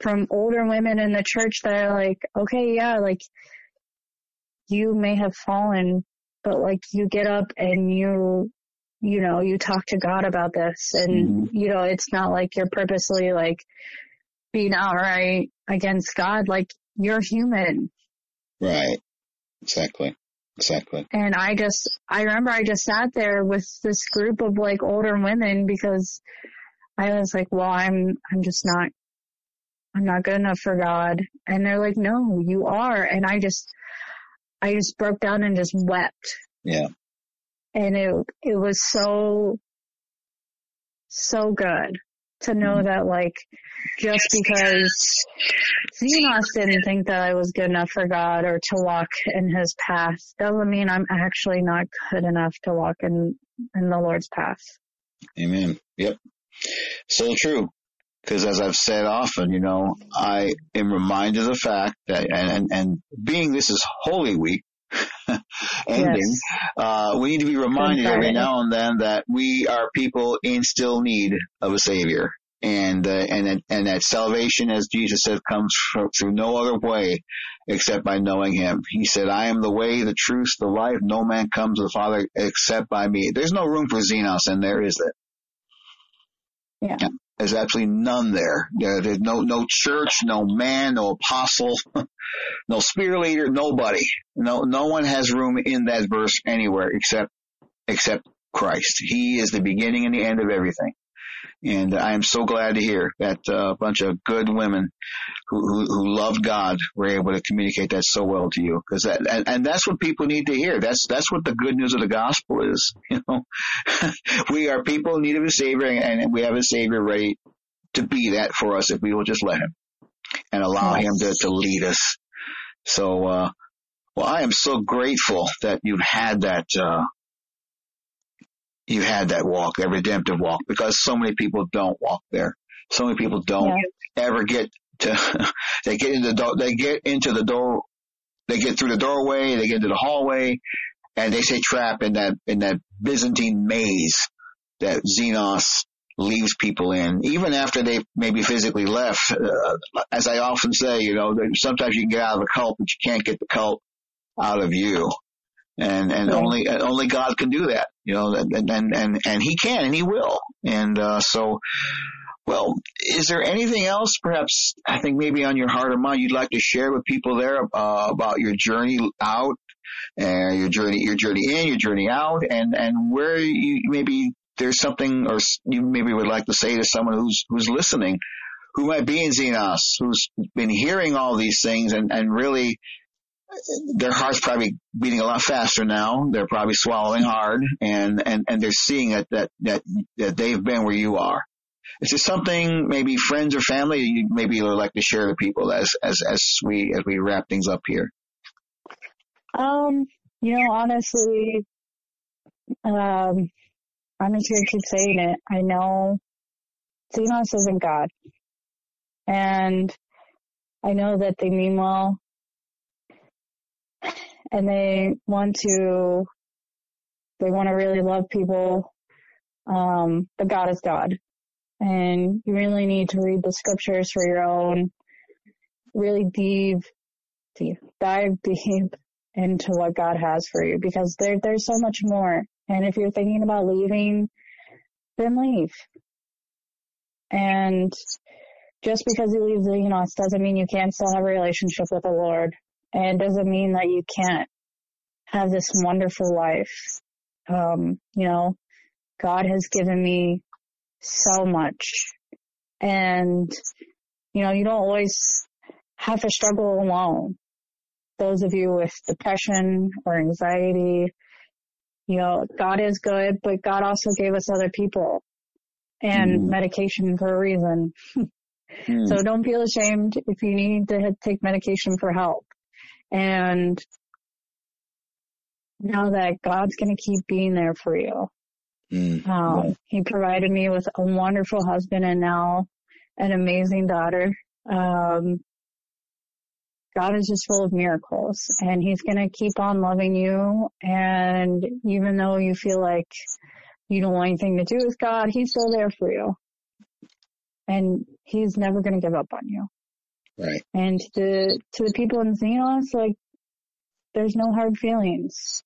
from older women in the church that are like, okay, yeah, like, you may have fallen, but like you get up and you, you know, you talk to God about this and, mm-hmm. you know, it's not like you're purposely like being outright against God. Like you're human. Right. Exactly. Exactly. And I just, I remember I just sat there with this group of like older women because I was like, well, I'm, I'm just not, I'm not good enough for God. And they're like, no, you are. And I just, I just broke down and just wept. Yeah. And it, it was so, so good to know mm-hmm. that like just because Xenos didn't think that I was good enough for God or to walk in his path doesn't mean I'm actually not good enough to walk in, in the Lord's path. Amen. Yep. So true. Because as I've said often, you know, I am reminded of the fact that, and, and, and being this is Holy Week, ending, yes. uh, we need to be reminded every now and then that we are people in still need of a savior. And, uh, and, that, and that salvation, as Jesus said, comes through no other way except by knowing him. He said, I am the way, the truth, the life. No man comes to the Father except by me. There's no room for Xenos in there, is there? Yeah. yeah. There's absolutely none there. there. There's no no church, no man, no apostle, no spear leader, nobody. No no one has room in that verse anywhere except except Christ. He is the beginning and the end of everything. And I am so glad to hear that uh, a bunch of good women who, who, who loved God were able to communicate that so well to you. Cause that, and, and that's what people need to hear. That's, that's what the good news of the gospel is. You know, we are people in need of a savior and we have a savior ready to be that for us if we will just let him and allow him to, to lead us. So, uh, well, I am so grateful that you've had that, uh, you had that walk, that redemptive walk, because so many people don't walk there. So many people don't yeah. ever get to, they get into the door, they get into the door, they get through the doorway, they get into the hallway, and they say trap in that, in that Byzantine maze that Xenos leaves people in, even after they've maybe physically left. Uh, as I often say, you know, sometimes you can get out of a cult, but you can't get the cult out of you and and only only God can do that, you know, and and and, and He can and He will, and uh, so. Well, is there anything else, perhaps, I think maybe on your heart or mind, you'd like to share with people there uh, about your journey out, and uh, your journey, your journey in, your journey out, and and where you maybe there's something, or you maybe would like to say to someone who's who's listening, who might be in Xenos, who's been hearing all these things and and really their heart's probably beating a lot faster now. They're probably swallowing hard and, and, and they're seeing that, that, that, that they've been where you are. Is there something maybe friends or family you maybe would like to share to people as, as, as we, as we wrap things up here? Um, you know, honestly, um, I'm just going to keep saying it. I know Xenos isn't God. And I know that they mean well and they want to they want to really love people um, but god is god. And you really need to read the scriptures for your own really deep deep dive deep into what god has for you because there there's so much more. And if you're thinking about leaving then leave. And just because you leave the you know doesn't mean you can't still have a relationship with the lord and it doesn't mean that you can't have this wonderful life. Um, you know, God has given me so much. And, you know, you don't always have to struggle alone. Those of you with depression or anxiety, you know, God is good, but God also gave us other people and mm. medication for a reason. mm. So don't feel ashamed if you need to take medication for help. And know that God's going to keep being there for you. Mm, um, He provided me with a wonderful husband and now an amazing daughter. Um, God is just full of miracles and he's going to keep on loving you. And even though you feel like you don't want anything to do with God, he's still there for you. And he's never going to give up on you. Right. And to, to the people in Xenos, like, there's no hard feelings.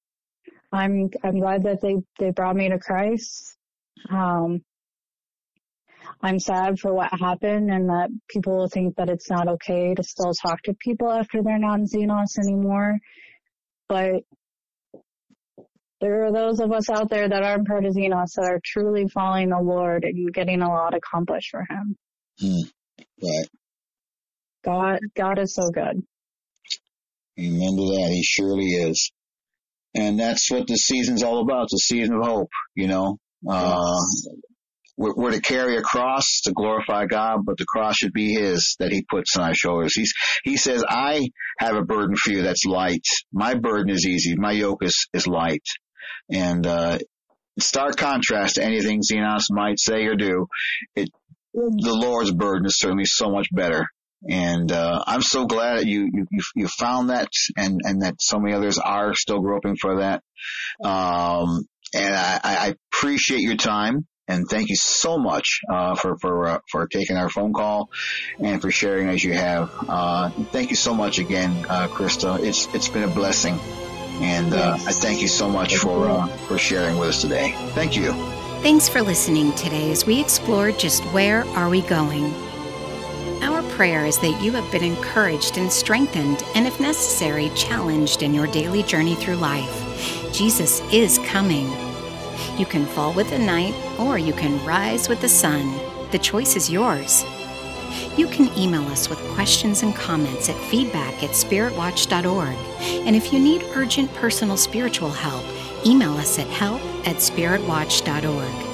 I'm, I'm glad that they, they brought me to Christ. Um, I'm sad for what happened and that people think that it's not okay to still talk to people after they're not in Xenos anymore. But there are those of us out there that aren't part of Xenos that are truly following the Lord and getting a lot accomplished for Him. Hmm. Right. God, God is so good. Remember that. He surely is. And that's what the season's all about. A season of hope, you know. Uh, we're, we're, to carry a cross to glorify God, but the cross should be His that He puts on our shoulders. He's, He says, I have a burden for you that's light. My burden is easy. My yoke is, is light. And, uh, stark contrast to anything Xenos might say or do. It, the Lord's burden is certainly so much better. And uh, I'm so glad that you, you you found that, and and that so many others are still groping for that. Um, and I, I appreciate your time and thank you so much uh, for for uh, for taking our phone call and for sharing as you have. Uh, thank you so much again, uh, Christa. It's it's been a blessing, and uh, I thank you so much for uh, for sharing with us today. Thank you. Thanks for listening today as we explore just where are we going. Prayer is that you have been encouraged and strengthened, and if necessary, challenged in your daily journey through life. Jesus is coming. You can fall with the night, or you can rise with the sun. The choice is yours. You can email us with questions and comments at feedback at spiritwatch.org. And if you need urgent personal spiritual help, email us at help at spiritwatch.org.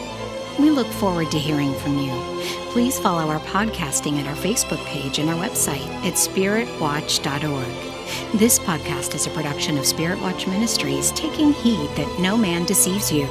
We look forward to hearing from you. Please follow our podcasting at our Facebook page and our website at spiritwatch.org. This podcast is a production of Spirit Watch Ministries, taking heed that no man deceives you.